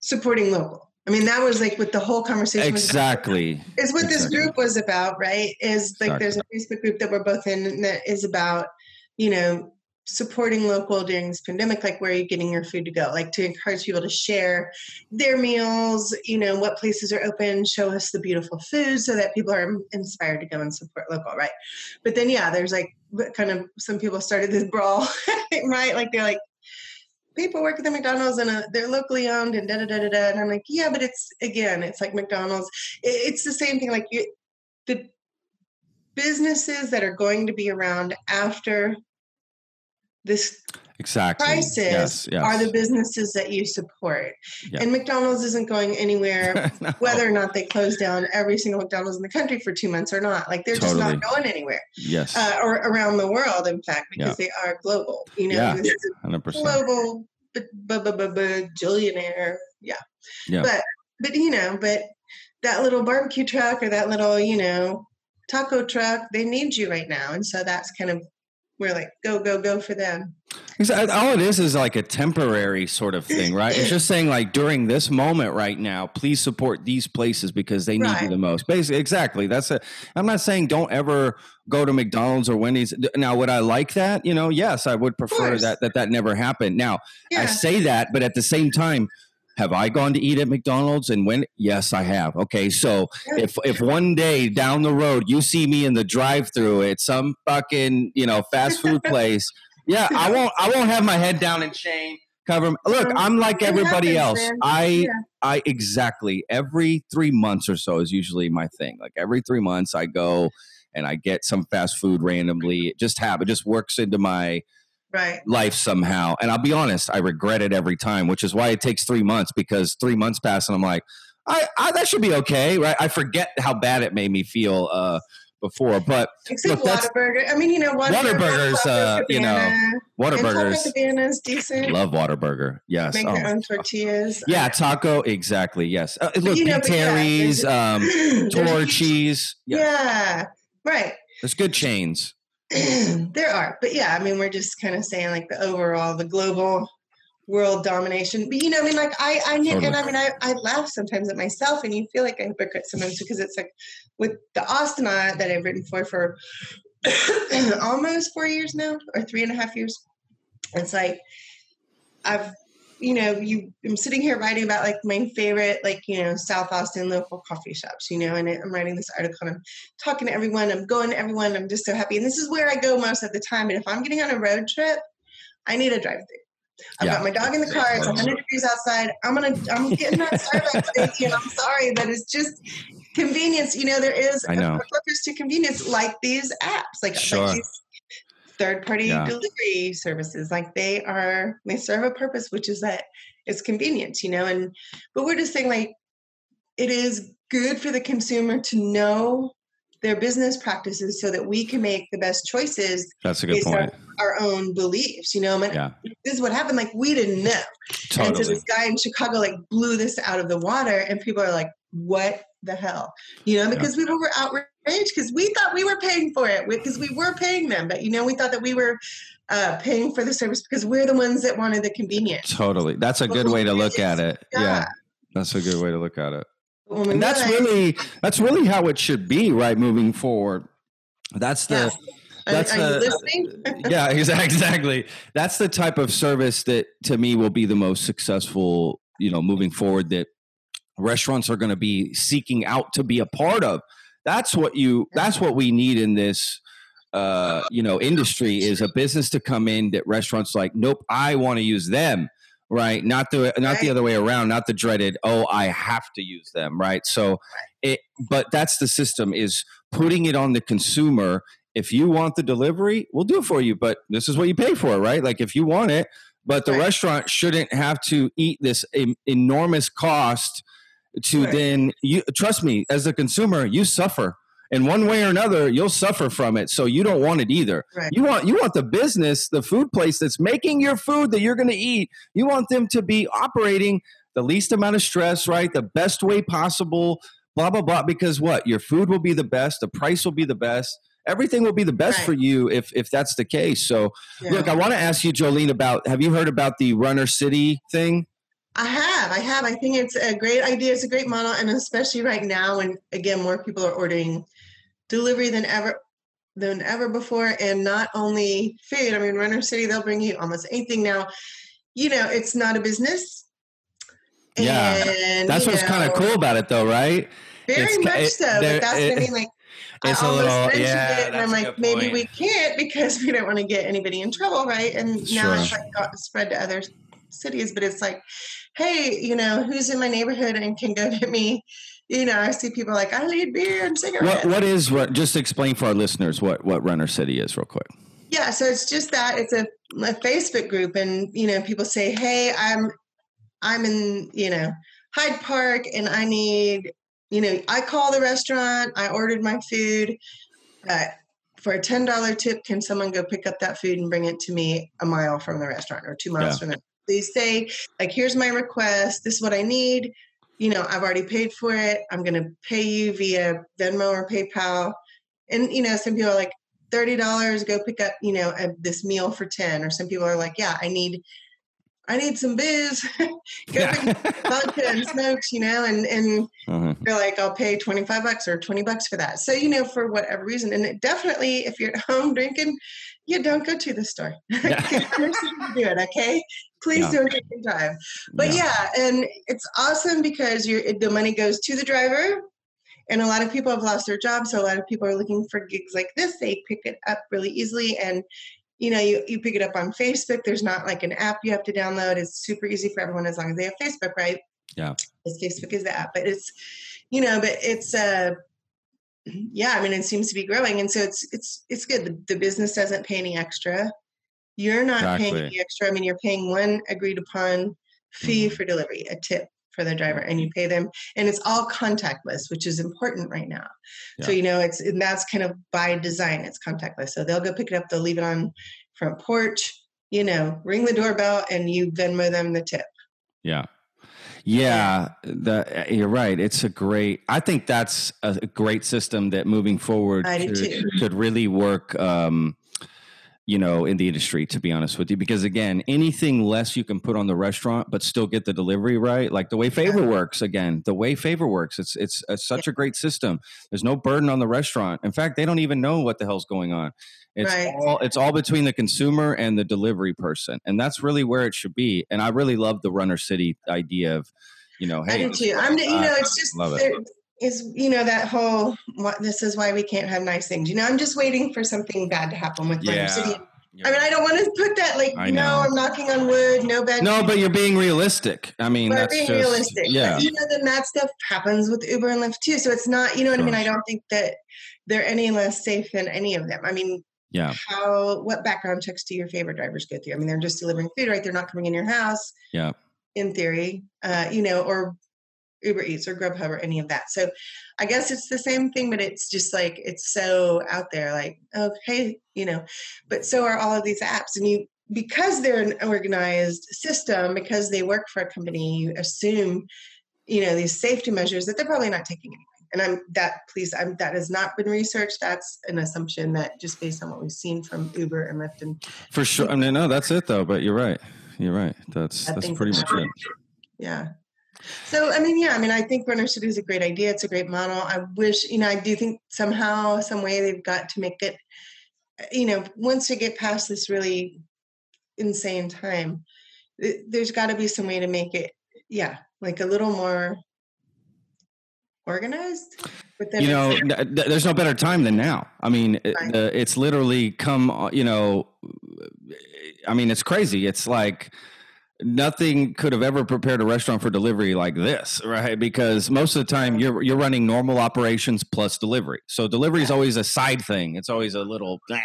supporting local. I mean, that was like what the whole conversation. Exactly. is what this group was about, right? Is like there's a Facebook group that we're both in that is about, you know, supporting local during this pandemic, like where are you getting your food to go? Like to encourage people to share their meals, you know, what places are open, show us the beautiful food so that people are inspired to go and support local, right? But then yeah, there's like kind of some people started this brawl, right? Like they're like people work at the McDonald's and uh, they're locally owned and da da da da da. And I'm like, yeah, but it's again, it's like McDonald's. It, it's the same thing. Like you, the businesses that are going to be around after this Exactly. crisis Yes. Yes. are the businesses that you support. And McDonald's isn't going anywhere. No. Whether or not they close down every single McDonald's in the country for two months or not, like they're just not going anywhere, Yes. uh, or around the world, in fact, because they are global. You know, Yeah. this is a percent. global, billionaire. Yeah. Yeah. But but you know, but that little barbecue truck or that little you know taco truck, they need you right now, and so that's kind of we're like go go go for them. Exactly. All it is is like a temporary sort of thing, right? It's just saying like during this moment right now, please support these places because they need you the most. Basically, exactly. That's it. I'm not saying don't ever go to McDonald's or Wendy's. Now, would I like that? You know, yes, I would prefer that that that never happened. Now, I say that, but at the same time, have I gone to eat at McDonald's and when? Yes, I have. Okay, so if if one day down the road you see me in the drive-through at some fucking you know fast food place, yeah, I won't I won't have my head down in shame. Cover. Look, I'm like everybody else. I I exactly every three months or so is usually my thing. Like every three months, I go and I get some fast food randomly. It just happens. It just works into my Right. life somehow. And I'll be honest, I regret it every time, which is why it takes three months because three months pass and I'm like, I, I that should be okay, right? I forget how bad it made me feel uh, before, but Except Look, Whataburger. I mean, you know, Whataburger's, uh, you know, Whataburgers. Cabana's decent. Love Whataburger. Yes. Make Oh, their own tortillas. yeah, taco. Exactly. Yes. Uh, look, you know, but yeah, Terry's, um, There's a. Yeah. Yeah. Right. There's good chains. there are, but yeah, I mean, we're just kind of saying like the overall, the global world domination. But you know, I mean, like I, I, kn- and I mean, I, I laugh sometimes at myself, and you feel like a hypocrite sometimes because it's like with the Austinot that I've written for for almost four years now, or three and a half years. It's like I've, you know, you I'm sitting here writing about like my favorite, like you know, South Austin local coffee shops, you know, and I'm writing this article and I'm talking to everyone, I'm going to everyone, I'm just so happy, and this is where I go most of the time. And if I'm getting on a road trip, I need a drive-through. I've Yeah. got my dog in the car. It's 100 degrees outside. I'm gonna, I'm getting that Starbucks baby, and I'm sorry, but it's just convenience. You know, there is I know. a purpose to convenience, like these apps, like, Sure. like these third-party Yeah. delivery services. Like they are, they serve a purpose, which is that it's convenient You know, and but we're just saying like it is good for the consumer to know their business practices so that we can make the best choices That's a good based point. on our own beliefs. You know, I mean, Yeah. this is what happened. Like we didn't know. totally. And so this guy in Chicago like blew this out of the water, and people are like, "What the hell?" You know, because people were outraged because we thought we were paying for it because we were paying them, but you know, we thought that we were uh, paying for the service because we're the ones that wanted the convenience. Totally. That's a good way to look at it. Yeah. Yeah. That's a good way to look at it. But when we And that's really that's really how it should be, right? Moving forward. That's the. Are- that's are, you a- listening? yeah, exactly. That's the type of service that to me will be the most successful you know moving forward that restaurants are going to be seeking out to be a part of. That's what you. That's what we need in this. Uh, you know, industry is a business to come in that restaurants like, nope, I want to use them right not the not right. the other way around not the dreaded oh i have to use them right so it but that's the system is putting it on the consumer if you want the delivery we'll do it for you but this is what you pay for right like if you want it but the right. restaurant shouldn't have to eat this enormous cost to then you trust me as a consumer you suffer. In one way or another you'll suffer from it. So you don't want it either. Right. you want you want the business the food place that's making your food that you're going to eat. You want them to be operating the least amount of stress right? The best way possible blah blah blah because what? Your food will be the best the price will be the best everything will be the best right. for you if if that's the case. So yeah. look i want to ask you Joleen about have you heard about the runner city thing I have, I have. I think it's a great idea. It's a great model, and especially right now, when again more people are ordering delivery than ever than ever before and not only food i mean runner city they'll bring you almost anything now you know it's not a business yeah and, that's what's kind of cool about it though right very it's, much it, so but that's it, like it's I a little yeah it, and i'm like maybe point. we can't because we don't want to get anybody in trouble right and sure. now it's like got spread to other cities but it's like hey you know who's in my neighborhood and can go get me you know, I see people like, I need beer and cigarettes. What, what is, what, just explain for our listeners what, what Runner City is real quick. Yeah. So it's just that it's a, a Facebook group and, you know, people say, Hey, I'm, I'm in, you know, Hyde Park and I need, you know, I call the restaurant, I ordered my food, but for a $10 tip, can someone go pick up that food and bring it to me a mile from the restaurant or two miles yeah. from the they say like here's my request this is what i need you know, I've already paid for it. I'm going to pay you via Venmo or PayPal. And, you know, some people are like, $30, go pick up, you know, a, this meal for 10. Or some people are like, yeah, I need, I need some booze. go yeah. pick vodka and smokes, you know, and, and uh-huh. they're like, I'll pay 25 bucks or 20 bucks for that. So, you know, for whatever reason. And definitely if you're at home drinking, you don't go to the store. Yeah. do it, okay? Please yeah. don't take your time. But yeah. yeah, and it's awesome because you the money goes to the driver. And a lot of people have lost their jobs, so a lot of people are looking for gigs like this. They pick it up really easily, and you know, you, you pick it up on Facebook. There's not like an app you have to download. It's super easy for everyone as long as they have Facebook, right? Yeah. Because Facebook is the app, but it's, you know, but it's uh yeah, I mean, it seems to be growing, and so it's it's it's good. The, the business doesn't pay any extra. You're not exactly. paying any extra. I mean, you're paying one agreed upon fee mm-hmm. for delivery, a tip for the driver, and you pay them, and it's all contactless, which is important right now. Yeah. So you know, it's and that's kind of by design. It's contactless, so they'll go pick it up. They'll leave it on front porch. You know, ring the doorbell, and you Venmo them the tip. Yeah, yeah, the, you're right. It's a great. I think that's a great system that moving forward could, could, really work. Um, you know, in the industry, to be honest with you, because again, anything less you can put on the restaurant, but still get the delivery right, like the way Favor works. Again, the way Favor works, it's it's, it's such yeah. a great system. There's no burden on the restaurant. In fact, they don't even know what the hell's going on. It's right. all it's all between the consumer and the delivery person, and that's really where it should be. And I really love the Runner City idea of, you know, hey, I do too. I'm, you know, it's just love it. Is you know that whole what, this is why we can't have nice things. You know, I'm just waiting for something bad to happen with yeah. City. I mean, I don't want to put that like, I no, I'm knocking on wood, no bad. No, but you're being realistic. I mean, but that's being just, realistic. Yeah. But, you know, then that stuff happens with Uber and Lyft too. So it's not, you know what. I mean? I don't think that they're any less safe than any of them. I mean, yeah how what background checks do your favorite drivers go through i mean they're just delivering food right they're not coming in your house yeah in theory uh you know or uber eats or grubhub or any of that so i guess it's the same thing but it's just like it's so out there like oh, okay you know but so are all of these apps and you because they're an organized system because they work for a company you assume you know these safety measures that they're probably not taking any and I'm that please I'm that has not been researched. That's an assumption that just based on what we've seen from Uber and Lyft and for sure. I mean, no, that's it though. But you're right. You're right. That's that's pretty much it. Yeah. So I mean, yeah, I mean, I think Runner City is a great idea. It's a great model. I wish, you know, I do think somehow, some way, they've got to make it. You know, once we get past this really insane time, there's got to be some way to make it yeah, like a little more organized. But then you know, th- there's no better time than now. I mean, it- it's literally come. uh, You know, I mean, it's crazy. It's like nothing could have ever prepared a restaurant for delivery like this, right? Because most of the time you're you're running normal operations plus delivery. So delivery is always a side thing. It's always a little, eh,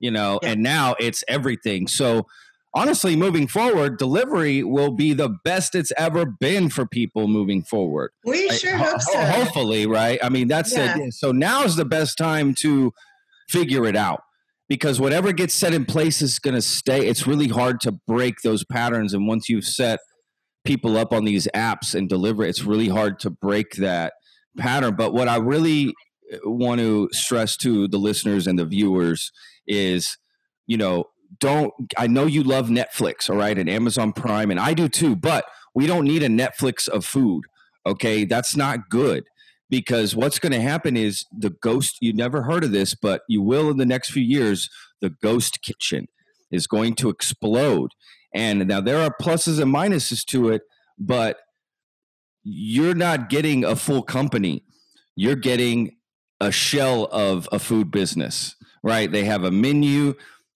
you know. Yeah. And now it's everything. So honestly, moving forward, delivery will be the best it's ever been for people moving forward. we sure Ho- hope so. Hopefully, right? I mean, that's Yeah. it. So now's the best time to figure it out because whatever gets set in place is going to stay. It's really hard to break those patterns. And once you've set people up on these apps and deliver, it's really hard to break that pattern. But what I really uh, want to stress to the listeners and the viewers is, you know, don't, I know you love Netflix, all right, and Amazon Prime, and I do too, but we don't need a Netflix of food. Okay. That's not good because what's going to happen is the ghost, you never heard of this, but you will in the next few years, the ghost kitchen is going to explode. And now there are pluses and minuses to it, but you're not getting a full company. You're getting a shell of a food business, right? They have a menu.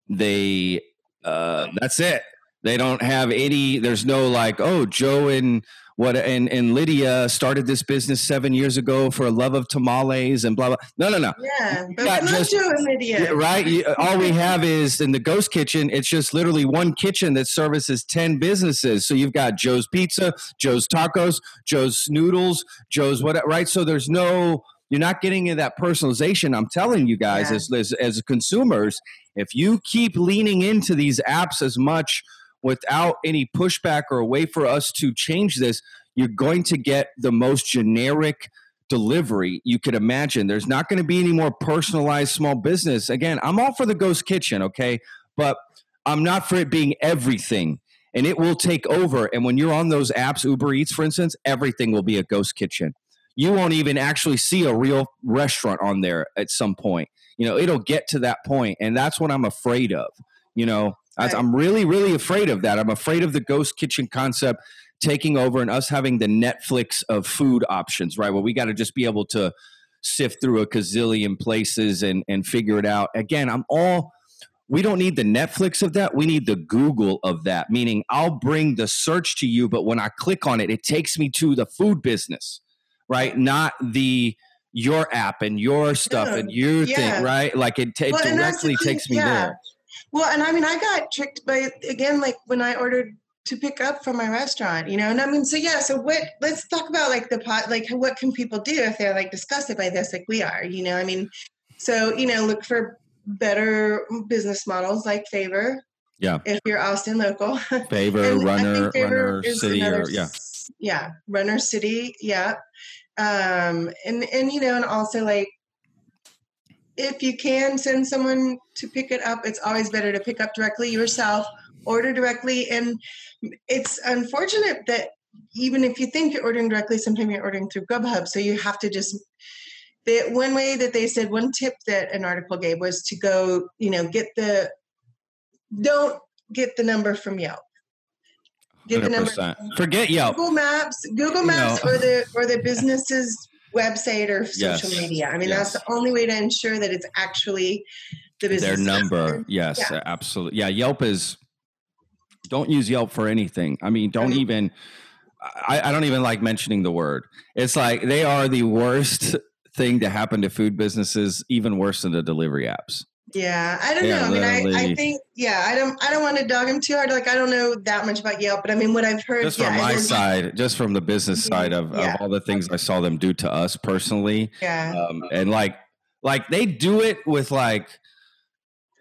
They, uh, that's it. They don't have any, there's no like, oh, Joe and what, and, and Lydia started this business seven years ago for a love of tamales and blah, blah. No, no, no. Yeah, but not just- doing Lydia. Right? You- uh, all we have is in the ghost kitchen, it's just literally one kitchen that services 10 businesses. So you've got Joe's Pizza, Joe's Tacos, Joe's Noodles, Joe's what, right? So there's no, you're not getting into that personalization. I'm telling you guys, Yeah. as, as, as consumers, if you keep leaning into these apps as much without any pushback or a way for us to change this, you're going to get the most generic delivery you could imagine. There's not going to be any more personalized small business. Again, I'm all for the ghost kitchen, okay? But I'm not for it being everything. And it will take over. And when you're on those apps, Uber Eats, for instance, everything will be a ghost kitchen. You won't even actually see a real restaurant on there at some point. You know, it'll get to that point, and that's what I'm afraid of. You know, Right. I'm really, really afraid of that. I'm afraid of the ghost kitchen concept taking over and us having the Netflix of food options, right? Well, we got to just be able to sift through a gazillion places and and figure it out. Again, I'm all we don't need the Netflix of that. We need the Google of that. Meaning, I'll bring the search to you, but when I click on it, it takes me to the food business, right? Not the your app and your stuff Yeah. and your Yeah. thing, right? Like it, ta- Well, directly takes me yeah. there. Well, and I mean, I got tricked by again, like when I ordered to pick up from my restaurant, you know. And I mean, so yeah. So what? Let's talk about like the pot. Like, what can people do if they're like disgusted by this, like we are? You know, I mean, so you know, look for better business models like Favor. Yeah. If you're Austin local, Favor, And runner, Favor runner, city, another or yeah. yeah, runner city, yeah. Um, and and you know, and also like if you can send someone to pick it up, it's always better to pick up directly yourself, order directly. And it's unfortunate that even if you think you're ordering directly, sometimes you're ordering through Grubhub. So you have to just the one way that they said one tip that an article gave was to go, you know, get the don't get the number from Yelp. Get the number Forget Yelp. Google Maps, Google Maps, or the or the business's website or social Yes. media. I mean, Yes. that's the only way to ensure that it's actually the business. Their number. Yes, Yeah. absolutely. Yeah, Yelp is. Don't use Yelp for anything. I mean, don't even. I, I don't even like mentioning the word. It's like they are the worst thing to happen to food businesses, even worse than the delivery apps. Yeah, I don't Yeah, know. I mean, I, I think yeah, I don't I don't want to dog him too hard. Like I don't know that much about Yelp, but I mean, what I've heard, Just yeah, from my side, just from the business side of, Yeah. of all the things I saw them do to us personally, yeah, um, and like like they do it with like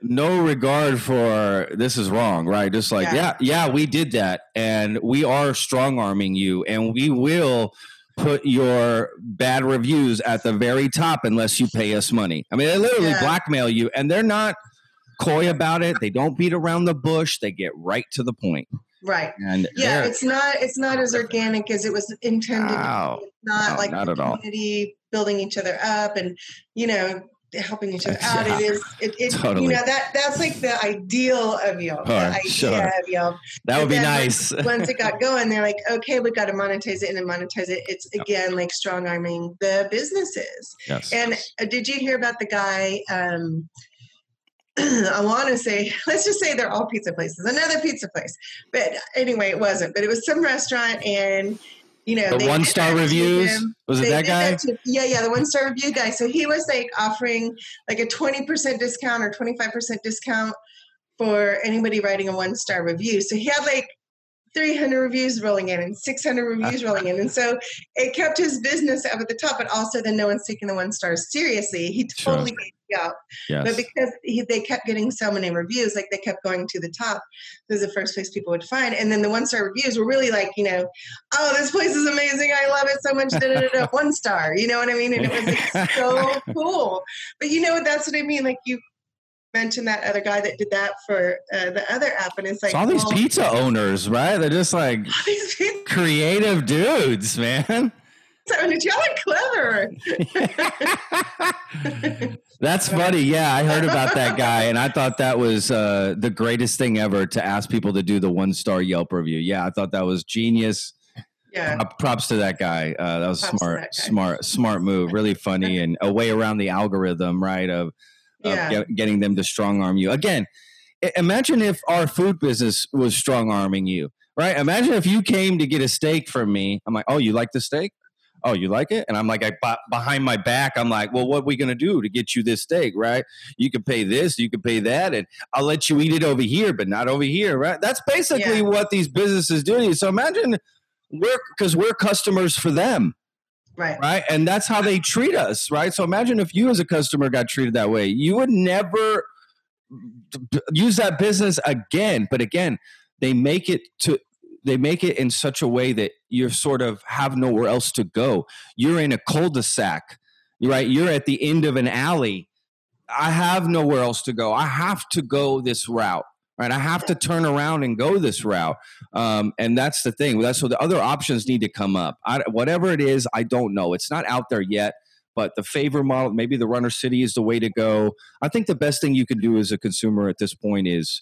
no regard for this is wrong right just like yeah. Yeah. yeah we did that and we are strong arming you and we will put your bad reviews at the very top unless you pay us money i mean they literally Yeah. blackmail you and they're not coy about it they don't beat around the bush they get right to the point right. and Yeah, it's not it's not as organic as it was intended. Wow. It's not No, like not at all. community building each other up, and you know, helping each other out. Yeah. It is, it, it Totally. you know, that that's like the ideal of Yelp. Sure, idea sure. of Yelp. That would be nice. Once it got going, they're like, okay, we got to monetize it and then monetize it. It's again like strong arming the businesses. yes. And uh, did you hear about the guy? Um, I want to say, let's just say they're all pizza places. Another pizza place, but anyway, it wasn't. But it was some restaurant, and you know, The one star reviews? Was it They that guy? to- yeah, yeah, the one star review guy. So he was like offering like a twenty percent discount or twenty five percent discount for anybody writing a one star review. So he had like 300 reviews rolling in and 600 reviews rolling in. And so it kept his business up at the top, but also then no one's taking the one stars seriously. He Sure. totally gave you up. But because he, they kept getting so many reviews, like they kept going to the top, this is the first place people would find. And then the one star reviews were really like, you know, oh, this place is amazing. I love it so much. Da, da, da, da, one star. You know what I mean? And it was like so cool. But you know what? That's what I mean. Like you mentioned that other guy that did that for uh, the other app, and it's like So all these well, pizza owners, right? They're just like creative dudes, man. owners, y'all are clever. That's funny. Yeah, I heard about that guy, and I thought that was uh, the greatest thing ever to ask people to do the one star Yelp review. Yeah, I thought that was genius. Yeah. Uh, props to that guy. Uh, that was Props smart, smart, smart move. Really funny and a way around the algorithm, right? Of, Yeah. get- getting them to strong arm you. Again, imagine if our food business was strong arming you, right? Imagine if you came to get a steak from me. I'm like, oh, you like the steak? Oh, you like it? And I'm like, I, behind my back, I'm like, well, what are we going to do to get you this steak, right? You can pay this, you can pay that, and I'll let you eat it over here, but not over here, right? That's basically Yeah. what these businesses do to you. So imagine we're, because we're customers for them Right. right? And that's how they treat us, right? So imagine if you as a customer got treated that way, you would never use that business again. But again, they make it to they make it in such a way that you sort of have nowhere else to go. You're in a cul-de-sac, right? You're at the end of an alley. I have nowhere else to go. I have to go this route. Right, I have to turn around and go this route, um, and that's the thing. That's so the other options need to come up. I, whatever it is, I don't know. It's not out there yet, but the favor model, maybe the runner city is the way to go. I think the best thing you can do as a consumer at this point is,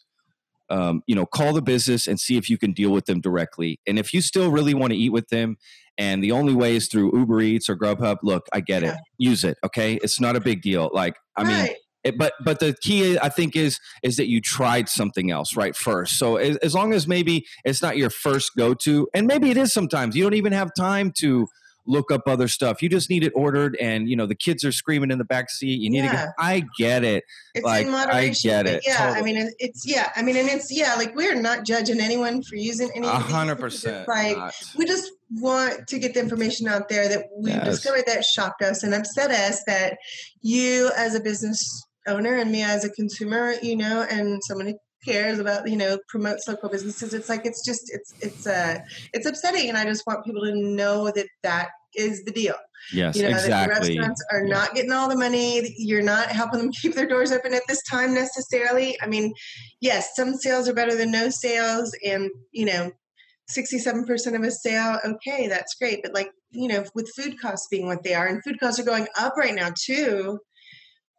um, you know, call the business and see if you can deal with them directly. And if you still really want to eat with them, and the only way is through Uber Eats or Grubhub, look, I get it. Use it. Okay, it's not a big deal. Like, I mean, right. It, but but the key I think is is that you tried something else right first. So as, as long as maybe it's not your first go to, and maybe it is sometimes you don't even have time to look up other stuff. You just need it ordered, and you know the kids are screaming in the back seat. You need to Yeah. get. I get it. It's like, in I get it, Yeah, I mean, it's yeah. I mean, and it's yeah. Like we're not judging anyone for using any. A hundred percent. Like not. we just want to get the information out there that we Yes. discovered that shocked us and upset us. That you, as a business owner, and me as a consumer, you know, and someone who cares about you know promotes local businesses. It's like it's just it's it's uh it's upsetting, and I just want people to know that that is the deal. Yes, You know, exactly. restaurants are Yeah. not getting all the money. You're not helping them keep their doors open at this time necessarily. I mean, yes, some sales are better than no sales, and you know, 67% of a sale, okay, that's great. But like, you know, with food costs being what they are, and food costs are going up right now too.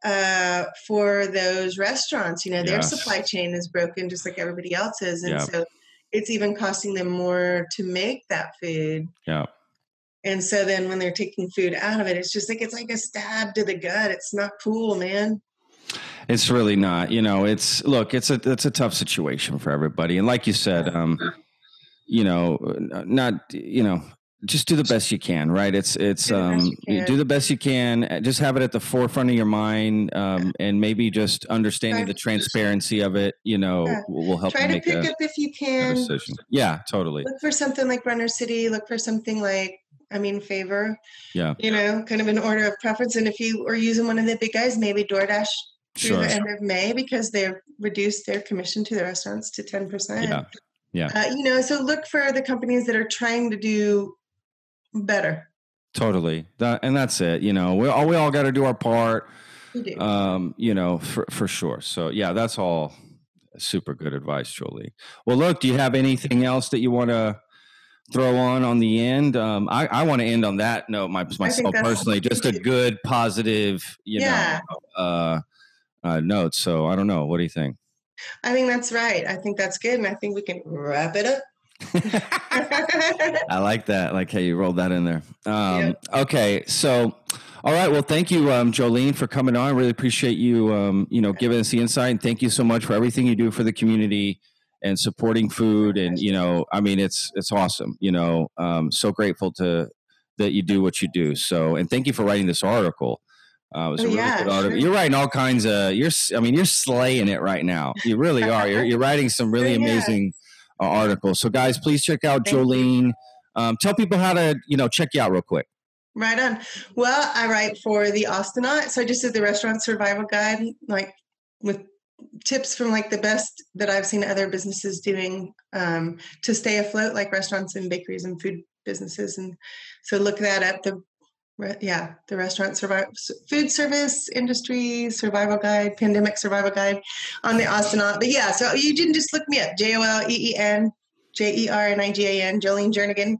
Uh, for those restaurants, you know, their Yes. supply chain is broken just like everybody else's, and Yeah. so it's even costing them more to make that food. Yeah. And so then when they're taking food out of it, it's just like it's like a stab to the gut. It's not cool, man. It's really not. You know, it's look, it's a it's a tough situation for everybody. And like you said, um, you know, not you know, just do the best you can, right? It's it's Do um, do the best you can. uh, Just have it at the forefront of your mind, um, and maybe just understanding the transparency of it. You know, Yeah. will, help Try you to make pick a, up if you can. Yeah, totally. Look for something like Runner City. Look for something like, I mean, Favor. Yeah. You know, kind of an order of preference. And if you are using one of the big guys, maybe DoorDash through Sure. the end of May because they've reduced their commission to the restaurants to 10%. Yeah. Yeah. Uh, you know, so look for the companies that are trying to do better. Totally. That, and that's it. You know, we all we all got to do our part. You do. um, you know, for for sure. So yeah, that's all super good advice, Julie. Well, look, do you have anything else that you want to throw on on the end? Um, I, I want to end on that note my, myself personally, just a good positive, you yeah. know, uh, uh, note. So I don't know. What do you think? I think that's right. I think that's good, and I think we can wrap it up. I like that. Like hey, you rolled that in there. Um, yep. Okay, so all right. Well, thank you, um, Joleen, for coming on. I really appreciate you, um, you know, giving us the insight. And thank you so much for everything you do for the community and supporting food. And you know, I mean, it's it's awesome. You know, um, so grateful to that you do what you do. So, and thank you for writing this article. Uh, it was oh, a really yeah, good article. Sure. You're writing all kinds of. You're. I mean, you're slaying it right now. You really are. You're, you're writing some really amazing uh, articles. So, guys, please check out thank Joleen. Um, tell people how to, you know, check you out real quick. Right on. Well, I write for the Austinot. So I just did the restaurant survival guide, like with tips from like the best that I've seen other businesses doing um, to stay afloat, like restaurants and bakeries and food businesses. And so look that up. The yeah, the restaurant survival food service industry survival guide, pandemic survival guide on the Austinot. But yeah, so you didn't just look me up. J O L E E N J E R N I G A N, Joleen Jernigan.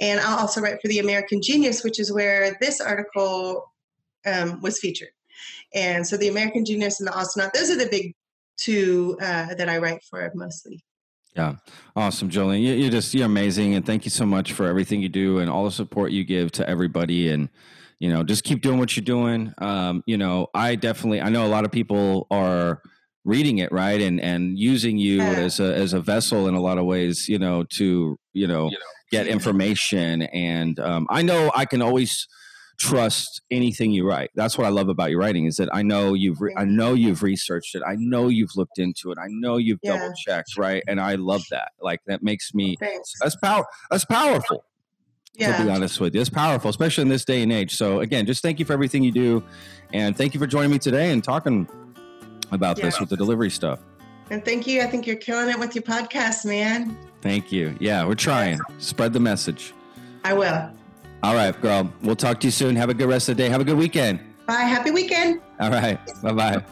And I'll also write for the American Genius, which is where this article um, was featured. And so the American Genius and the Austinot, those are the big two uh, that I write for mostly. Yeah, awesome, Joleen. You're just you're amazing, and thank you so much for everything you do and all the support you give to everybody. And you know, just keep doing what you're doing. Um, you know, I definitely I know a lot of people are reading it right and and using you yeah. as a as a vessel in a lot of ways you know to you know, you know get information and um, i know i can always trust anything you write that's what i love about your writing is that i know you've re- i know you've researched it i know you've looked into it i know you've yeah. double checked right and i love that like that makes me oh, Thanks. that's power that's powerful yeah. to be honest with you it's powerful especially in this day and age so again just thank you for everything you do and thank you for joining me today and talking about yeah. this with the delivery stuff. And thank you. I think you're killing it with your podcast, man. Thank you. Yeah, we're trying. Spread the message. I will. All right, girl. We'll talk to you soon. Have a good rest of the day. Have a good weekend. Bye. Happy weekend. All right. Bye bye.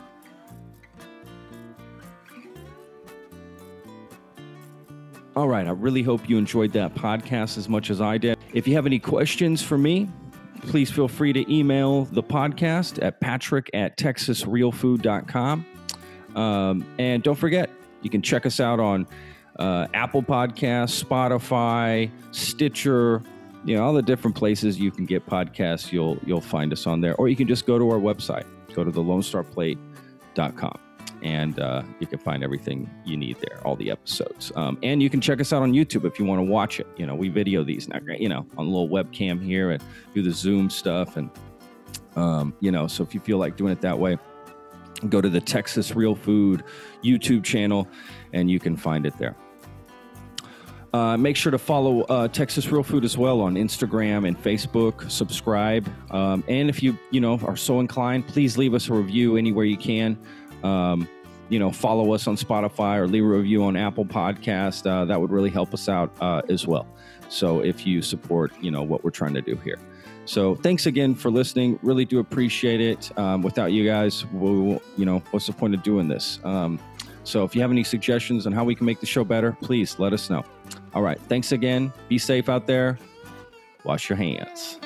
All right. I really hope you enjoyed that podcast as much as I did. If you have any questions for me, please feel free to email the podcast at patrick at texasrealfood.com. Um, and don't forget, you can check us out on uh, Apple Podcasts, Spotify, Stitcher, you know, all the different places you can get podcasts. You'll you'll find us on there, or you can just go to our website. Go to the LoneStarPlate.com and uh, you can find everything you need there, all the episodes. Um, and you can check us out on YouTube if you want to watch it. You know, we video these, now, you know, on a little webcam here and do the Zoom stuff, and um, you know, so if you feel like doing it that way, go to the Texas Real Food YouTube channel, and you can find it there. Uh, make sure to follow uh, Texas Real Food as well on Instagram and Facebook. Subscribe, um, and if you you know are so inclined, please leave us a review anywhere you can. Um, you know, follow us on Spotify or leave a review on Apple Podcast. Uh, that would really help us out uh, as well. So if you support, you know, what we're trying to do here. So thanks again for listening. Really do appreciate it. Um, without you guys, we'll, you know, what's the point of doing this? Um, so if you have any suggestions on how we can make the show better, please let us know. All right. Thanks again. Be safe out there. Wash your hands.